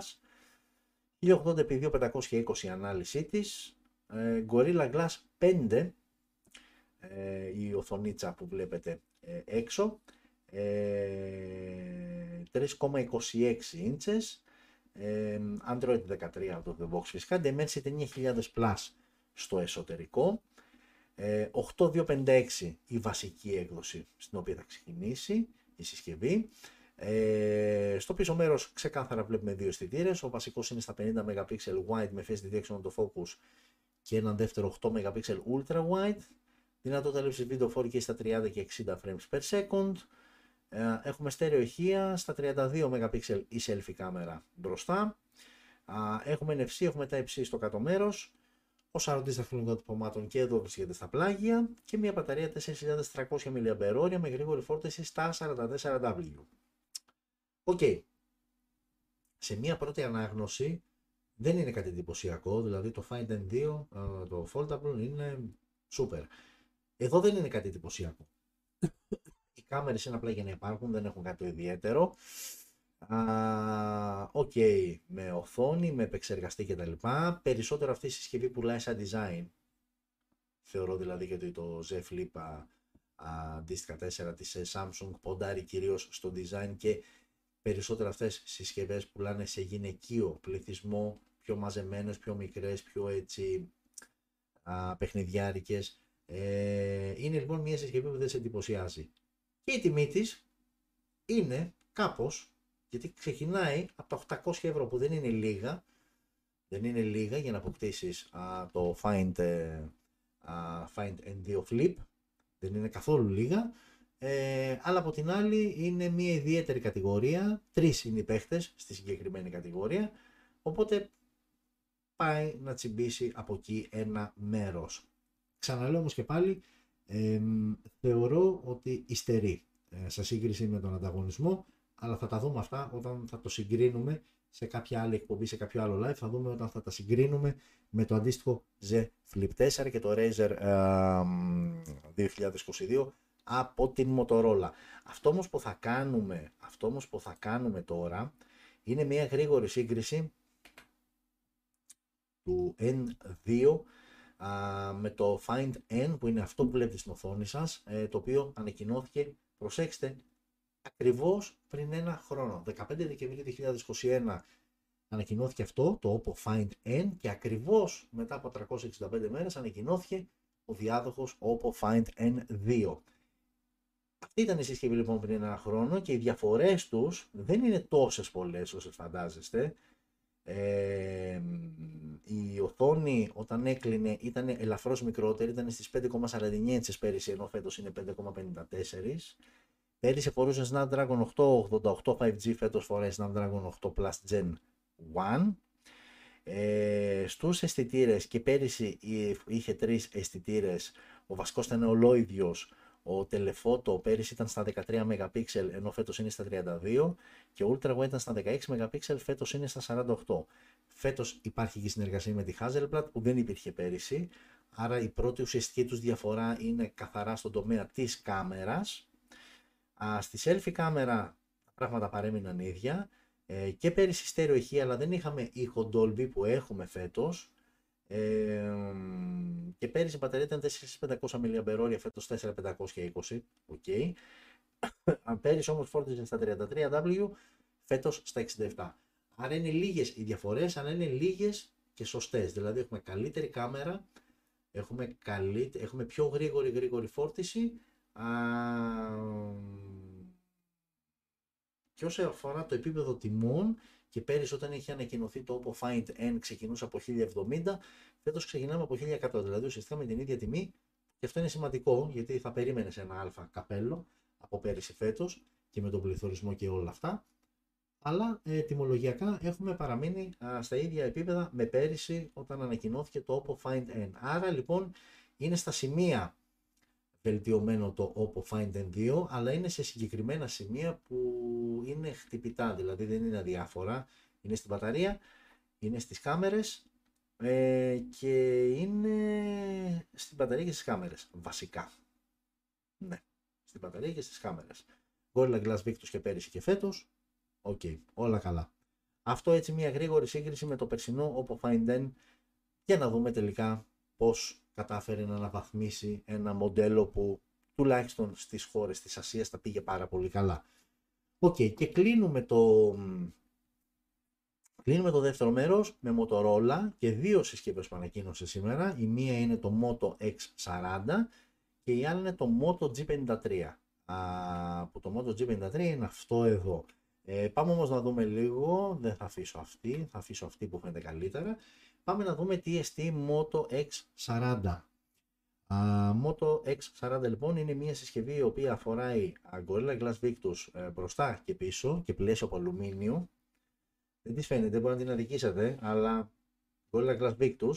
A: 1080x2520 ανάλυση της, ε, Gorilla Glass 5 ε, η οθονίτσα που βλέπετε έξω, 3,26 inches Android 13 από το The Box φυσικά, Dimensity 9000 Plus στο εσωτερικό, 8256 ε, η βασική έκδοση στην οποία θα ξεκινήσει η συσκευή, Ε, στο πίσω μέρος ξεκάθαρα βλέπουμε δύο αισθητήρες. Ο βασικός είναι στα 50 MP wide με face detection το focus και έναν δεύτερο 8 MP ultra wide. Δυνατότητα λήψης βίντεο 4K στα 30 και 60 frames per second. Ε, έχουμε στέρεο ηχεία στα 32 MP η selfie κάμερα μπροστά. Έχουμε NFC, έχουμε Type-C στο κάτω μέρος. Ο σαρωτής δαχτυλικών αποτυπωμάτων και εδώ βρίσκεται στα πλάγια και μια μπαταρία 4300 mAh με γρήγορη φόρτιση στα 44W. OK. Okay. Σε μια πρώτη ανάγνωση δεν είναι κάτι εντυπωσιακό, δηλαδή το Find N2, το Foldable είναι super. Εδώ δεν είναι κάτι εντυπωσιακό. Οι κάμερες είναι απλά για να υπάρχουν, δεν έχουν κάτι ιδιαίτερο. OK, okay, με οθόνη, με επεξεργαστή κτλ. Περισσότερο αυτή η συσκευή πουλάει σαν design. Θεωρώ δηλαδή γιατί το Z Flip αντίστοιχα 4 της ε, Samsung ποντάρει κυρίως στο design και περισσότερο αυτές οι συσκευές πουλάνε σε γυναικείο πληθυσμό, πιο μαζεμένες, πιο μικρές, πιο έτσι α, παιχνιδιάρικες. Ε, είναι λοιπόν μια συσκευή που δεν σε εντυπωσιάζει. Και η τιμή της είναι κάπως γιατί ξεκινάει από τα 800 ευρώ που δεν είναι λίγα, δεν είναι λίγα για να αποκτήσεις το Find, ε, Find N2 Flip, δεν είναι καθόλου λίγα, ε, αλλά από την άλλη είναι μια ιδιαίτερη κατηγορία, τρεις είναι οι παίχτες στη συγκεκριμένη κατηγορία, οπότε πάει να τσιμπήσει από εκεί ένα μέρος. Ξαναλέω όμως και πάλι, ε, θεωρώ ότι υστερεί ε, σε σύγκριση με τον ανταγωνισμό αλλά θα τα δούμε αυτά όταν θα το συγκρίνουμε σε κάποια άλλη εκπομπή, σε κάποιο άλλο live. Θα δούμε όταν θα τα συγκρίνουμε με το αντίστοιχο Z Flip 4 και το Razer 2022 από την Motorola. Αυτό όμως που θα κάνουμε, αυτό όμως που θα κάνουμε τώρα είναι μια γρήγορη σύγκριση του N2 με το Find N που είναι αυτό που βλέπετε στην οθόνη σας ε, το οποίο ανακοινώθηκε προσέξτε ακριβώς πριν ένα χρόνο. 15 Δεκεμβρίου 2021 ανακοινώθηκε αυτό, το Oppo Find N και ακριβώς μετά από 365 μέρες ανακοινώθηκε ο διάδοχος Oppo Find N2. Αυτή ήταν η συσκευή λοιπόν πριν ένα χρόνο και οι διαφορές τους δεν είναι τόσες πολλές όσο φαντάζεστε. Ε, η οθόνη όταν έκλεινε ήταν ελαφρώς μικρότερη, ήταν στις 5,49 inches πέρυσι ενώ φέτος είναι 5,54 Πέρυσι φορούσε Snapdragon 888 5G, φέτος φοράει Snapdragon 8 Plus Gen 1. Ε, στους αισθητήρες και πέρυσι είχε τρεις αισθητήρες. ο βασικός ήταν ολόιδιος, ο Telephoto πέρυσι ήταν στα 13 MP ενώ φέτος είναι στα 32 και ο Ultra Wide ήταν στα 16 MP, φέτος είναι στα 48. Φέτος υπάρχει και συνεργασία με τη Hasselblad που δεν υπήρχε πέρυσι, άρα η πρώτη ουσιαστική τους διαφορά είναι καθαρά στον τομέα της κάμερας. Α, στη selfie κάμερα τα πράγματα παρέμειναν ίδια. Ε, και πέρυσι στέρεο ηχεία αλλά δεν είχαμε ήχο Dolby που έχουμε φέτος ε, και πέρυσι η μπαταρία ήταν 4500 mAh, φέτος 4520, οκ. Okay. πέρυσι όμως φόρτιζε στα 33W, φέτος στα 67. Άρα είναι λίγες οι διαφορές, αλλά είναι λίγες και σωστές. Δηλαδή έχουμε καλύτερη κάμερα, έχουμε, καλύτερη, έχουμε πιο γρήγορη γρήγορη φόρτιση και όσο αφορά το επίπεδο τιμών, και πέρυσι όταν είχε ανακοινωθεί το Oppo Find N ξεκινούσε από 1070, φέτος ξεκινάμε από 1100, δηλαδή ουσιαστικά με την ίδια τιμή και αυτό είναι σημαντικό γιατί θα περίμενες ένα αλφα καπέλο από πέρυσι φέτος και με τον πληθωρισμό και όλα αυτά. Αλλά ε, τιμολογιακά έχουμε παραμείνει στα ίδια επίπεδα με πέρυσι όταν ανακοινώθηκε το Oppo Find N. Άρα λοιπόν είναι στα σημεία βελτιωμένο το Oppo Find N2, αλλά είναι σε συγκεκριμένα σημεία που είναι χτυπητά, δηλαδή δεν είναι αδιάφορα. Είναι στην μπαταρία, είναι στις κάμερες ε, και είναι στην μπαταρία και στις κάμερες, βασικά. Ναι, στην μπαταρία και στις κάμερες. Gorilla Glass Victus και πέρυσι και φέτος, ok, okay, όλα καλά. Αυτό έτσι μια γρήγορη σύγκριση με το περσινό Oppo Find N για να δούμε τελικά πώς κατάφερε να αναβαθμίσει ένα μοντέλο που τουλάχιστον στις χώρες της Ασίας τα πήγε πάρα πολύ καλά. Οκ, και κλείνουμε το, κλείνουμε το δεύτερο μέρος με Motorola και δύο συσκευές που ανακοίνωσε σήμερα. Η μία είναι το Moto X40 και η άλλη είναι το Moto G53. από το Moto G53 είναι αυτό εδώ. Ε, πάμε όμως να δούμε λίγο, δεν θα αφήσω αυτή, θα αφήσω αυτή που φαίνεται καλύτερα. Πάμε να δούμε TST Moto X40. Uh, Moto X40 λοιπόν είναι μια συσκευή η οποία αφοράει Gorilla Glass Victus ε, μπροστά και πίσω και πλαίσιο από αλουμίνιο. Δεν της φαίνεται, μπορεί να την αδικήσετε, αλλά Gorilla Glass Victus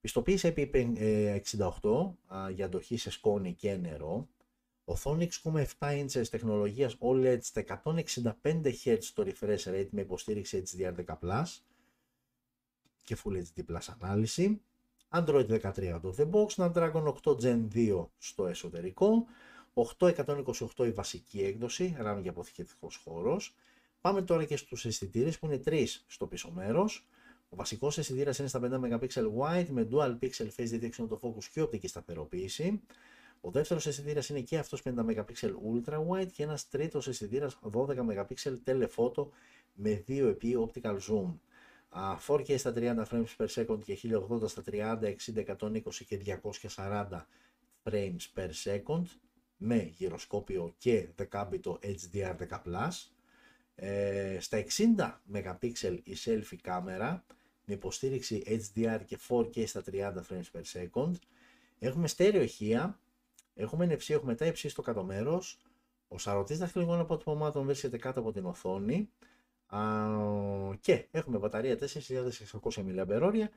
A: πιστοποίησε IP68 για αντοχή σε σκόνη και νερό. Οθόνη 6,7 inches τεχνολογίας OLED στα 165 Hz το refresh rate με υποστήριξη HDR10+, και Full HD Plus ανάλυση. Android 13 out of the box, Snapdragon 8 Gen 2 στο εσωτερικό, 828 η βασική έκδοση, RAM για αποθηκευτικός χώρος. Πάμε τώρα και στους αισθητήρες που είναι 3 στο πίσω μέρος. Ο βασικός αισθητήρας είναι στα 5 MP wide με dual pixel face detection το focus και οπτική σταθεροποίηση. Ο δεύτερος αισθητήρας είναι και αυτός 50 MP ultra wide και ένας τρίτος αισθητήρας 12 MP telephoto με 2 επί optical zoom. 4K στα 30 frames per second και 1080 στα 30, 60, 120 και 240 frames per second με γυροσκόπιο και δεκάμπιτο HDR10+. Ε, στα 60 MP η selfie κάμερα με υποστήριξη HDR και 4K στα 30 frames per second. Έχουμε στέρεο ηχεία, έχουμε NFC, έχουμε τα υψί στο κάτω μέρος. Ο σαρωτής δαχτυλικών αποτυπωμάτων βρίσκεται κάτω από την οθόνη και έχουμε μπαταρία 4600 mAh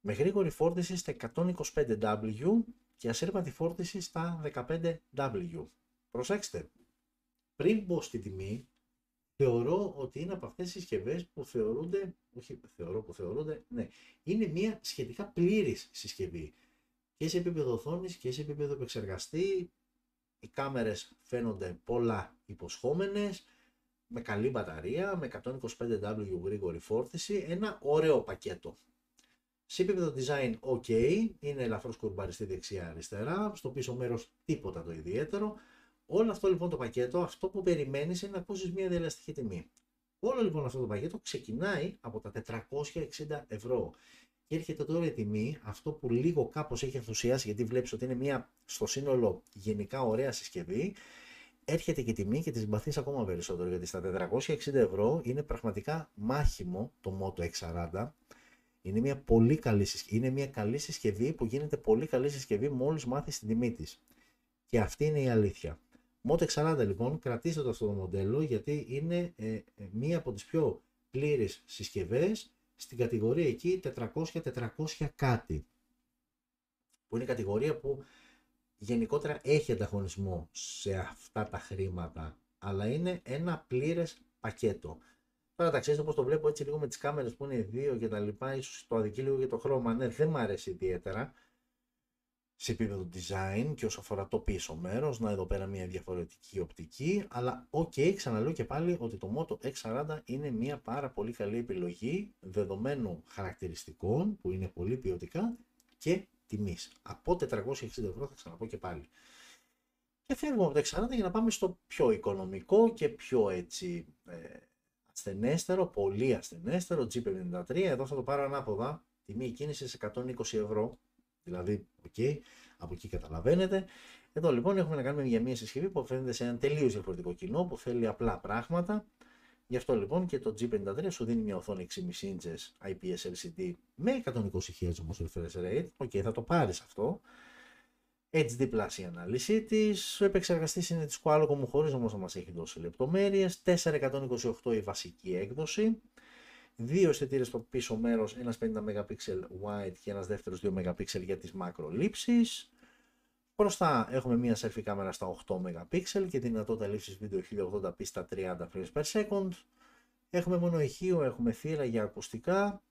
A: με γρήγορη φόρτιση στα 125W και ασύρματη φόρτιση στα 15W. Προσέξτε, πριν μπω στη τιμή, θεωρώ ότι είναι από αυτές τις συσκευές που θεωρούνται, όχι θεωρώ που θεωρούνται, ναι, είναι μια σχετικά πλήρης συσκευή. Και σε επίπεδο οθόνης και σε επίπεδο επεξεργαστή, οι κάμερες φαίνονται πολλά υποσχόμενες, με καλή μπαταρία, με 125W γρήγορη φόρτιση, ένα ωραίο πακέτο. Σε επίπεδο design ok, είναι ελαφρώς κουρμπαριστή δεξιά-αριστερά, στο πίσω μέρος τίποτα το ιδιαίτερο. Όλο αυτό λοιπόν το πακέτο, αυτό που περιμένεις είναι να ακούσεις μια διαλαστική τιμή. Όλο λοιπόν αυτό το πακέτο ξεκινάει από τα 460 ευρώ. Και έρχεται τώρα η τιμή, αυτό που λίγο κάπως έχει ενθουσιάσει γιατί βλέπεις ότι είναι μια στο σύνολο γενικά ωραία συσκευή, έρχεται και η τιμή και τη συμπαθεί ακόμα περισσότερο γιατί στα 460 ευρώ είναι πραγματικά μάχημο το Moto X40 είναι μια πολύ καλή συσκευή, είναι μια καλή συσκευή που γίνεται πολύ καλή συσκευή μόλις μάθεις την τιμή της. Και αυτή είναι η αλήθεια. Moto X40 λοιπόν κρατήστε το αυτό το μοντέλο γιατί είναι ε, ε, μία από τις πιο πλήρες συσκευές στην κατηγορία εκεί 400-400 κάτι. Που είναι η κατηγορία που γενικότερα έχει ανταγωνισμό σε αυτά τα χρήματα, αλλά είναι ένα πλήρες πακέτο. Τώρα τα ξέρετε όπως το βλέπω έτσι λίγο με τις κάμερες που είναι δύο και τα λοιπά, ίσως το αδικεί λίγο για το χρώμα, ναι δεν μου αρέσει ιδιαίτερα σε επίπεδο design και όσο αφορά το πίσω μέρος, να εδώ πέρα μια διαφορετική οπτική, αλλά ok, okay, ξαναλέω και πάλι ότι το Moto X40 είναι μια πάρα πολύ καλή επιλογή δεδομένων χαρακτηριστικών που είναι πολύ ποιοτικά και τιμής. Από 460 ευρώ θα ξαναπώ και πάλι. Και φεύγουμε από τα 40 για να πάμε στο πιο οικονομικό και πιο έτσι ε, ασθενέστερο, πολύ ασθενέστερο G53. Εδώ θα το πάρω ανάποδα. Τιμή εκκίνησης σε 120 ευρώ. Δηλαδή, ok, από εκεί καταλαβαίνετε. Εδώ λοιπόν έχουμε να κάνουμε για μια συσκευή που φαίνεται σε ένα τελείως διαφορετικό κοινό που θέλει απλά πράγματα Γι' αυτό λοιπόν και το G53 σου δίνει μια οθόνη 6,5 inches IPS LCD με 120 Hz όμως refresh rate. OK, okay, θα το πάρεις αυτό. HD Plus η ανάλυση της. Ο επεξεργαστής είναι της Qualcomm χωρίς όμως να μας έχει δώσει λεπτομέρειες. 428 η βασική έκδοση. Δύο αισθητήρες στο πίσω μέρος, ένας 50 MP wide και ένας δεύτερος 2 MP για τις μακρολήψεις. Μπροστά έχουμε μια selfie κάμερα στα 8 MP και δυνατότητα λήψης βίντεο 1080p στα 30 frames per second. Έχουμε μόνο ηχείο, έχουμε θύρα για ακουστικά,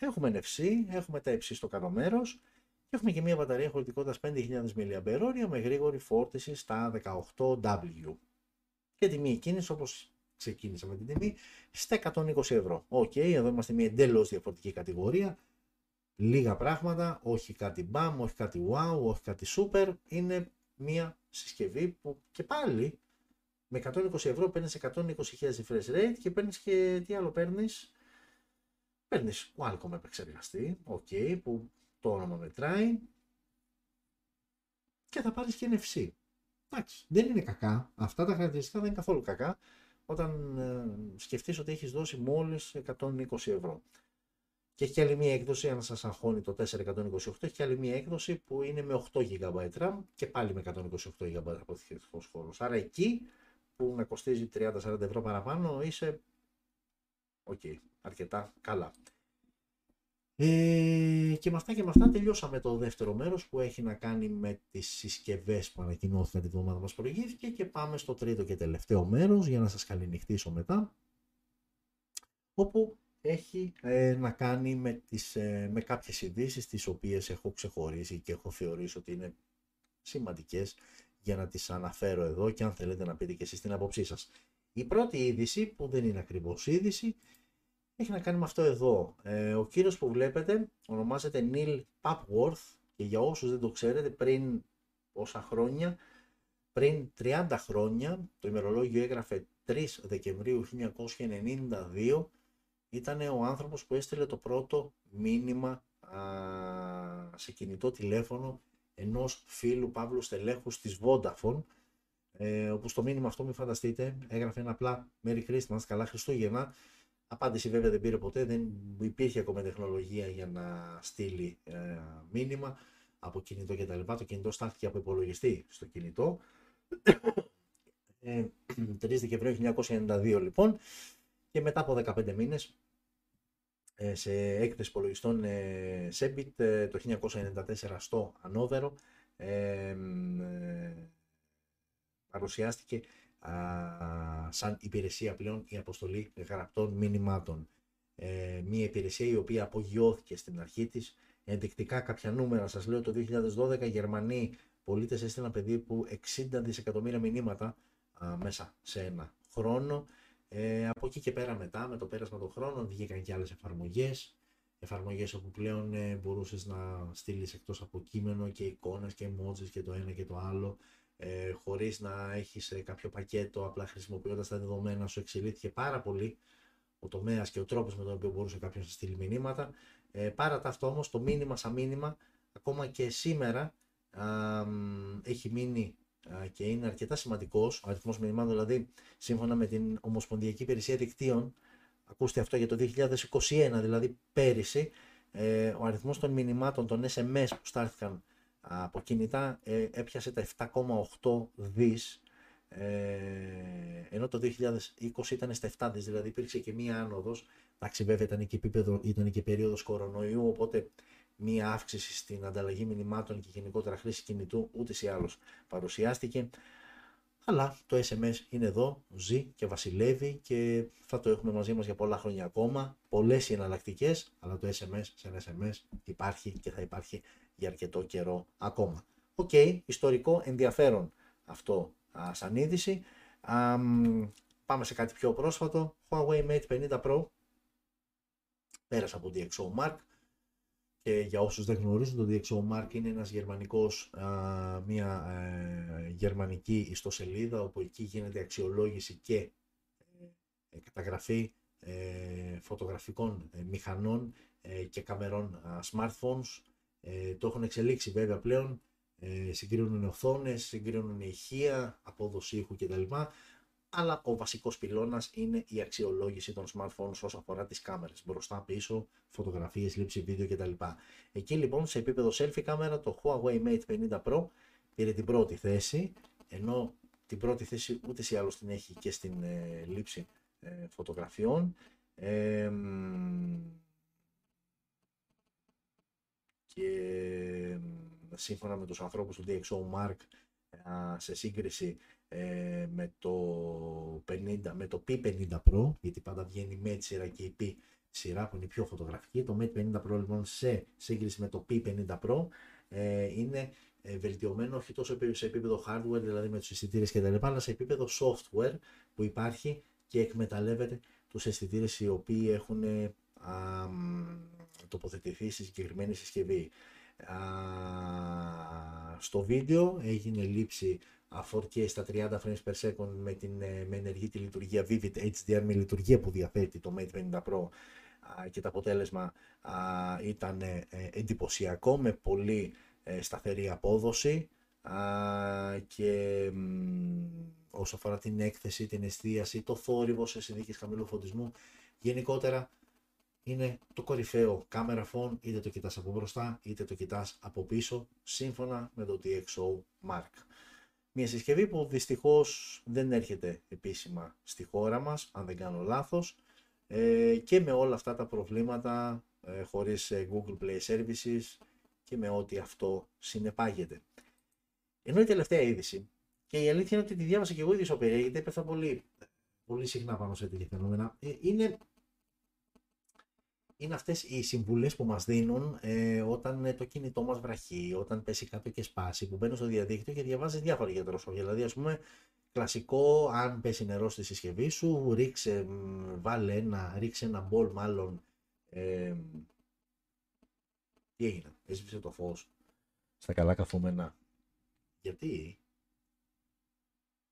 A: έχουμε NFC, έχουμε τα υψί στο κάτω μέρος και έχουμε και μια μπαταρία χωρητικότητας 5.000 mAh με γρήγορη φόρτιση στα 18W. Και τιμή εκκίνησης όπως ξεκίνησα με την τιμή στα 120 ευρώ. OK, okay, εδώ είμαστε μια εντελώς διαφορετική κατηγορία λίγα πράγματα, όχι κάτι μπαμ, όχι κάτι wow, όχι κάτι super, είναι μια συσκευή που και πάλι με 120 ευρώ παίρνεις 120.000 refresh rate και παίρνεις και τι άλλο παίρνεις; Παίρνεις Qualcomm επεξεργαστή, ok, που το όνομα μετράει και θα πάρεις και NFC. εντάξει, δεν είναι κακά. Αυτά τα χαρακτηριστικά δεν είναι καθόλου κακά όταν ε, σκεφτείς ότι έχεις δώσει μόλις 120 ευρώ. Και έχει και άλλη μία έκδοση, αν σας αγχώνει το 428, έχει και άλλη μία έκδοση που είναι με 8 GB RAM και πάλι με 128 GB αποθηκευτικός χώρος. Άρα εκεί που να κοστίζει 30-40 ευρώ παραπάνω είσαι OK, okay, αρκετά καλά. Ε, και με αυτά και με αυτά τελειώσαμε το δεύτερο μέρος που έχει να κάνει με τις συσκευές που ανακοινώθηκαν την εβδομάδα μας προηγήθηκε και πάμε στο τρίτο και τελευταίο μέρος για να σας καληνυχτήσω μετά όπου έχει ε, να κάνει με, τις, ε, με κάποιες ειδήσεις τις οποίες έχω ξεχωρίσει και έχω θεωρήσει ότι είναι σημαντικές για να τις αναφέρω εδώ και αν θέλετε να πείτε και εσείς την άποψή σας. Η πρώτη είδηση που δεν είναι ακριβώς είδηση έχει να κάνει με αυτό εδώ. Ε, ο κύριος που βλέπετε ονομάζεται Neil Papworth και για όσους δεν το ξέρετε πριν πόσα χρόνια, πριν 30 χρόνια, το ημερολόγιο έγραφε 3 Δεκεμβρίου 1992, ήταν ο άνθρωπος που έστειλε το πρώτο μήνυμα α, σε κινητό τηλέφωνο ενός φίλου Παύλου Στελέχου της Vodafone, ε, όπου στο μήνυμα αυτό μην φανταστείτε έγραφε ένα απλά Merry Christmas, καλά Χριστούγεννα, Απάντηση βέβαια δεν πήρε ποτέ, δεν υπήρχε ακόμα τεχνολογία για να στείλει ε, μήνυμα από κινητό κτλ. Το κινητό στάθηκε από υπολογιστή στο κινητό. Ε, 3 Δεκεμβρίου 1992 λοιπόν και μετά από 15 μήνες ε, σε έκθεση υπολογιστών ε, Sebit ε, το 1994 στο Ανόβερο ε, παρουσιάστηκε α, σαν υπηρεσία πλέον η αποστολή γραπτών μηνυμάτων. Ε, μια υπηρεσία η οποία απογειώθηκε στην αρχή της. Ενδεικτικά κάποια νούμερα σας λέω το 2012 οι Γερμανοί πολίτες έστειλαν περίπου 60 δισεκατομμύρια μηνύματα α, μέσα σε ένα χρόνο. Ε, από εκεί και πέρα μετά με το πέρασμα των χρόνων βγήκαν και άλλες εφαρμογές εφαρμογές όπου πλέον ε, μπορούσες να στείλεις εκτός από κείμενο και εικόνες και emojis και το ένα και το άλλο ε, χωρίς να έχεις ε, κάποιο πακέτο, απλά χρησιμοποιώντας τα δεδομένα σου εξελίχθηκε πάρα πολύ ο τομέας και ο τρόπος με τον οποίο μπορούσε κάποιος να στείλει μηνύματα. Ε, παρά τα αυτό όμως το μήνυμα σαν μήνυμα ακόμα και σήμερα α, έχει μείνει και είναι αρκετά σημαντικός ο αριθμός μηνυμάτων, δηλαδή σύμφωνα με την Ομοσπονδιακή Υπηρεσία Δικτύων, ακούστε αυτό για το 2021, δηλαδή πέρυσι, ε, ο αριθμός των μηνυμάτων, των SMS που στάθηκαν από κινητά ε, έπιασε τα 7,8 δις ε, ενώ το 2020 ήταν στα 7 δις, δηλαδή υπήρξε και μία άνοδος. Εντάξει, βέβαια ήταν και, επίπεδο, ήταν και περίοδος κορονοϊού, οπότε μία αύξηση στην ανταλλαγή μηνυμάτων και γενικότερα χρήση κινητού ούτε ή άλλως παρουσιάστηκε. Αλλά το SMS είναι εδώ, ζει και βασιλεύει και θα το έχουμε μαζί μας για πολλά χρόνια ακόμα. Πολλές οι εναλλακτικές, αλλά το SMS σε ένα SMS υπάρχει και θα υπάρχει για αρκετό καιρό ακόμα. OK, okay, ιστορικό ενδιαφέρον αυτό α, σαν είδηση. Α, πάμε σε κάτι πιο πρόσφατο. Huawei Mate 50 Pro πέρασε από DxO Mark και για όσους δεν γνωρίζουν το DxO Mark είναι ένας γερμανικός, α, μια ε, γερμανική ιστοσελίδα όπου εκεί γίνεται αξιολόγηση και ε, καταγραφή ε, φωτογραφικών ε, μηχανών και καμερών smartphones ε, το έχουν εξελίξει βέβαια πλέον, ε, συγκρίνουν οθόνε, συγκρίνουν ηχεία, απόδοση ήχου κτλ. Αλλά ο βασικός πυλώνας είναι η αξιολόγηση των smartphones όσο αφορά τις κάμερες, μπροστά, πίσω, φωτογραφίες, λήψη βίντεο κτλ. Εκεί λοιπόν σε επίπεδο selfie κάμερα το Huawei Mate 50 Pro πήρε την πρώτη θέση, ενώ την πρώτη θέση ούτε ή άλλως την έχει και στην ε, λήψη ε, φωτογραφιών. Ε, και σύμφωνα με τους ανθρώπους του DxO Mark σε σύγκριση ε, με το, 50, με το P50 Pro, γιατί πάντα βγαίνει η Mate σειρά και η P σειρά που είναι η πιο φωτογραφική, το Mate 50 Pro λοιπόν σε σύγκριση με το P50 Pro ε, είναι ε, βελτιωμένο όχι τόσο σε επίπεδο hardware, δηλαδή με τους αισθητήρες και τα λοιπά, αλλά σε επίπεδο software που υπάρχει και εκμεταλλεύεται τους αισθητήρες οι οποίοι έχουν α, τοποθετηθεί στη συγκεκριμένη συσκευή. Α, στο βίντεο έγινε λήψη 4K στα 30 frames per second με, την, ε, με ενεργή τη λειτουργία Vivid HDR με λειτουργία που διαθέτει το Mate 50 Pro και το αποτέλεσμα ήταν ε, εντυπωσιακό με πολύ ε, σταθερή απόδοση α, και όσο αφορά την έκθεση, την εστίαση, το θόρυβο σε συνθήκες χαμηλού φωτισμού, γενικότερα είναι το κορυφαίο κάμερα phone, είτε το κοιτάς από μπροστά, είτε το κοιτάς από πίσω, σύμφωνα με το DxO Mark. Μια συσκευή που δυστυχώς δεν έρχεται επίσημα στη χώρα μας, αν δεν κάνω λάθος, ε, και με όλα αυτά τα προβλήματα ε, χωρίς ε, Google Play Services και με ό,τι αυτό συνεπάγεται. Ενώ η τελευταία είδηση, και η αλήθεια είναι ότι τη διάβασα και εγώ ίδιος ο γιατί έπεφτα πολύ, πολύ συχνά πάνω σε τέτοια φαινόμενα, ε, είναι είναι αυτές οι συμβουλές που μας δίνουν ε, όταν ε, το κινητό μας βραχεί, όταν πέσει κάτω και σπάσει, που μπαίνουν στο διαδίκτυο και διαβάζεις διάφορα για δροσόφια. Δηλαδή, ας πούμε, κλασικό, αν πέσει νερό στη συσκευή σου, ρίξε, βάλε ένα, ρίξε ένα μπολ μάλλον, ε, τι έγινε, έσβησε το φως στα καλά καθούμενα. Γιατί;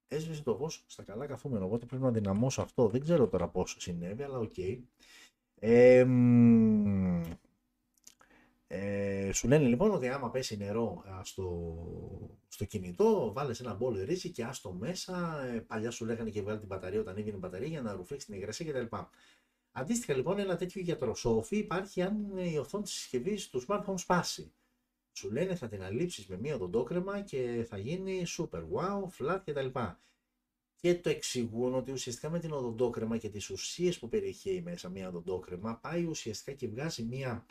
A: Έσβησε το φως στα καλά καθούμενα, οπότε πρέπει να δυναμώσω αυτό. Δεν ξέρω τώρα πώς συνέβη, αλλά OK. Okay. Ε, ε, σου λένε λοιπόν ότι άμα πέσει νερό στο, στο κινητό, βάλε σε ένα μπολ ρύζι και άστο μέσα. Ε, παλιά σου λέγανε και βγάλε την μπαταρία όταν έβγαινε η μπαταρία για να ρουφήξεις την υγρασία κτλ. Αντίστοιχα λοιπόν ένα τέτοιο γιατροσόφι υπάρχει αν η οθόνη τη συσκευή του smartphone σπάσει. Σου λένε θα την αλείψεις με μία οδοντόκρεμα και θα γίνει super wow, flat κτλ και το εξηγούν ότι ουσιαστικά με την οδοντόκρεμα και τις ουσίες που περιέχει μέσα μια οδοντόκρεμα πάει ουσιαστικά και βγάζει μια,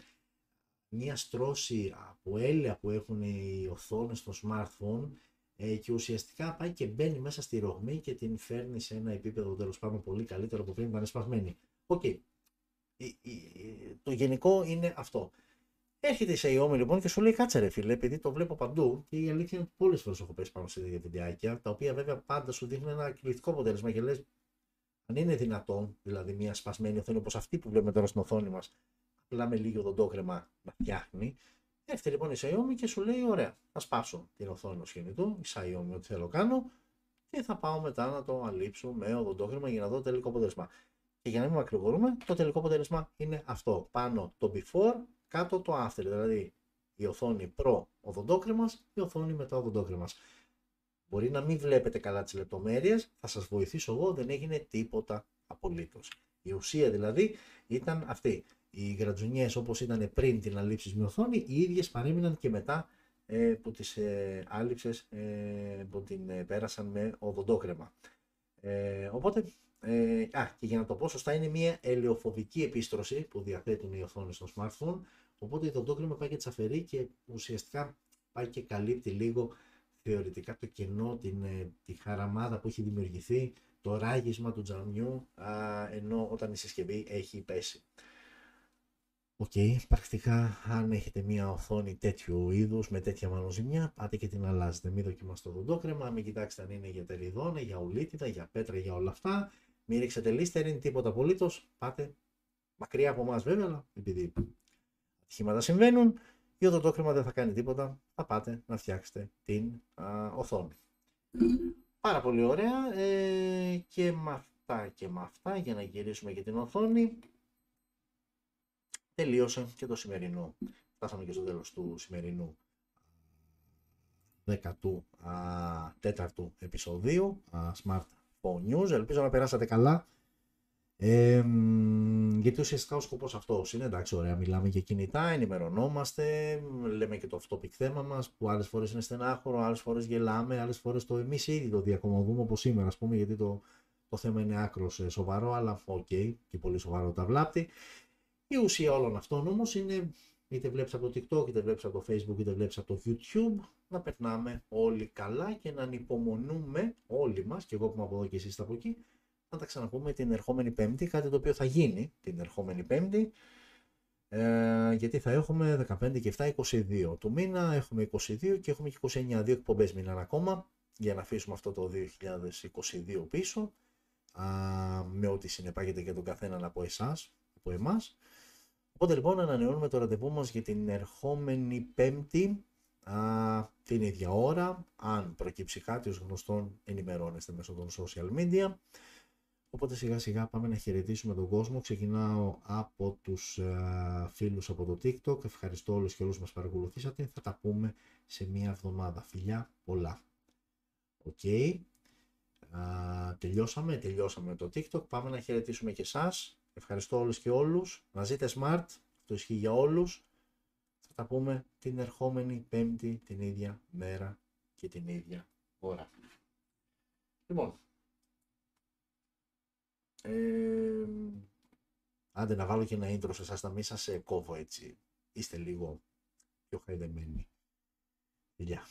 A: μια στρώση από έλαια που έχουν οι οθόνες στο smartphone ε, και ουσιαστικά πάει και μπαίνει μέσα στη ρογμή και την φέρνει σε ένα επίπεδο τέλος πάντων πολύ καλύτερο από πριν ήταν σπασμένη. OK. Okay. Το γενικό είναι αυτό. Έρχεται η Xiaomi λοιπόν και σου λέει κάτσε ρε φίλε, επειδή το βλέπω παντού και η αλήθεια είναι ότι πολλές φορές έχω πέσει πάνω σε τέτοια βιντεάκια, τα οποία βέβαια πάντα σου δείχνουν ένα εκπληκτικό αποτέλεσμα και λες, αν είναι δυνατόν, δηλαδή μια σπασμένη οθόνη όπως αυτή που βλέπουμε τώρα στην οθόνη μας, απλά με λίγο οδοντόκρεμα να φτιάχνει. Έρχεται λοιπόν η Xiaomi και σου λέει: Ωραία, θα σπάσω την οθόνη του κινητού, η Xiaomi, ό,τι θέλω κάνω, και θα πάω μετά να το αλείψω με οδοντόκρεμα για να δω το τελικό αποτέλεσμα. Και για να μην μακρηγορούμε, το τελικό αποτέλεσμα είναι αυτό. Πάνω το before κάτω το after, δηλαδή η οθόνη προ οδοντόκρεμας, η οθόνη μετά οδοντόκρεμας. Μπορεί να μην βλέπετε καλά τις λεπτομέρειες, θα σας βοηθήσω εγώ, δεν έγινε τίποτα απολύτως. Η ουσία δηλαδή ήταν αυτή. Οι γρατζουνιές όπως ήταν πριν την αλήψη με οθόνη, οι ίδιες παρέμειναν και μετά ε, που τις ε, άλυψες, ε, που την ε, πέρασαν με οδοντόκρεμα. Ε, οπότε ε, α, και για να το πω σωστά, είναι μια ελαιοφοβική επίστρωση που διαθέτουν οι οθόνες στο smartphone. Οπότε το δόκριμα πάει και τσαφερεί και ουσιαστικά πάει και καλύπτει λίγο θεωρητικά το κενό, την, ε, τη χαραμάδα που έχει δημιουργηθεί, το ράγισμα του τζαμιού, α, ενώ όταν η συσκευή έχει πέσει. OK, okay, πρακτικά αν έχετε μια οθόνη τέτοιου είδους με τέτοια μανοζημιά, πάτε και την αλλάζετε. Μην δοκιμάστε οδοντόκρεμα, μην κοιτάξετε αν είναι για τερηδόνα, για ουλίτιδα, για πέτρα, για όλα αυτά. Μην ρίξετε Listerine, τίποτα απολύτως. Πάτε μακριά από εμάς βέβαια, αλλά επειδή ατυχήματα συμβαίνουν, η οδοντόκρεμα δεν θα κάνει τίποτα. Θα πάτε να φτιάξετε την α, οθόνη. Πάρα πολύ ωραία. Ε, και με αυτά και με αυτά για να γυρίσουμε και την οθόνη. Τελείωσε και το σημερινό. Φτάσαμε και στο τέλος του σημερινού 14ου επεισοδίου Smart News. Ελπίζω να περάσατε καλά. Ε, γιατί ουσιαστικά ο σκοπός αυτός είναι εντάξει ωραία μιλάμε για κινητά, ενημερωνόμαστε, λέμε και το topic θέμα μας που άλλες φορές είναι στενάχωρο, άλλες φορές γελάμε, άλλες φορές το εμείς ήδη το διακομωδούμε όπως σήμερα ας πούμε γιατί το, το θέμα είναι άκρως ε, σοβαρό αλλά OK okay, και πολύ σοβαρό τα βλάπτει. Η ουσία όλων αυτών όμως είναι είτε βλέπεις από το TikTok, είτε βλέπεις από το Facebook, είτε βλέπεις από το YouTube να περνάμε όλοι καλά και να ανυπομονούμε όλοι μας, και εγώ που είμαι από εδώ και εσείς από εκεί, να τα ξαναπούμε την ερχόμενη Πέμπτη, κάτι το οποίο θα γίνει την ερχόμενη Πέμπτη, ε, γιατί θα έχουμε 15 και 7, 22 του μήνα, έχουμε 22 και έχουμε και 29, δύο εκπομπές μήναν ακόμα, για να αφήσουμε αυτό το 2022 πίσω, α, με ό,τι συνεπάγεται για τον καθέναν από εσάς, από εμάς. Οπότε λοιπόν ανανεώνουμε το ραντεβού μας για την ερχόμενη Πέμπτη, α, την ίδια ώρα. Αν προκύψει κάτι ως γνωστόν ενημερώνεστε μέσω των social media. Οπότε σιγά σιγά πάμε να χαιρετήσουμε τον κόσμο. Ξεκινάω από τους uh, φίλους από το TikTok. Ευχαριστώ όλους και όλους μας παρακολουθήσατε. Θα τα πούμε σε μία εβδομάδα. Φιλιά πολλά. OK. Okay. τελειώσαμε, τελειώσαμε το TikTok. Πάμε να χαιρετήσουμε και εσάς. Ευχαριστώ όλους και όλες. Να ζείτε smart. Αυτό ισχύει για όλους. Θα τα πούμε την ερχόμενη Πέμπτη την ίδια μέρα και την ίδια ώρα. Λοιπόν, ε, άντε να βάλω και ένα intro σε εσάς, να μην σας κόβω έτσι. Είστε λίγο πιο χαϊδεμένοι. Γεια.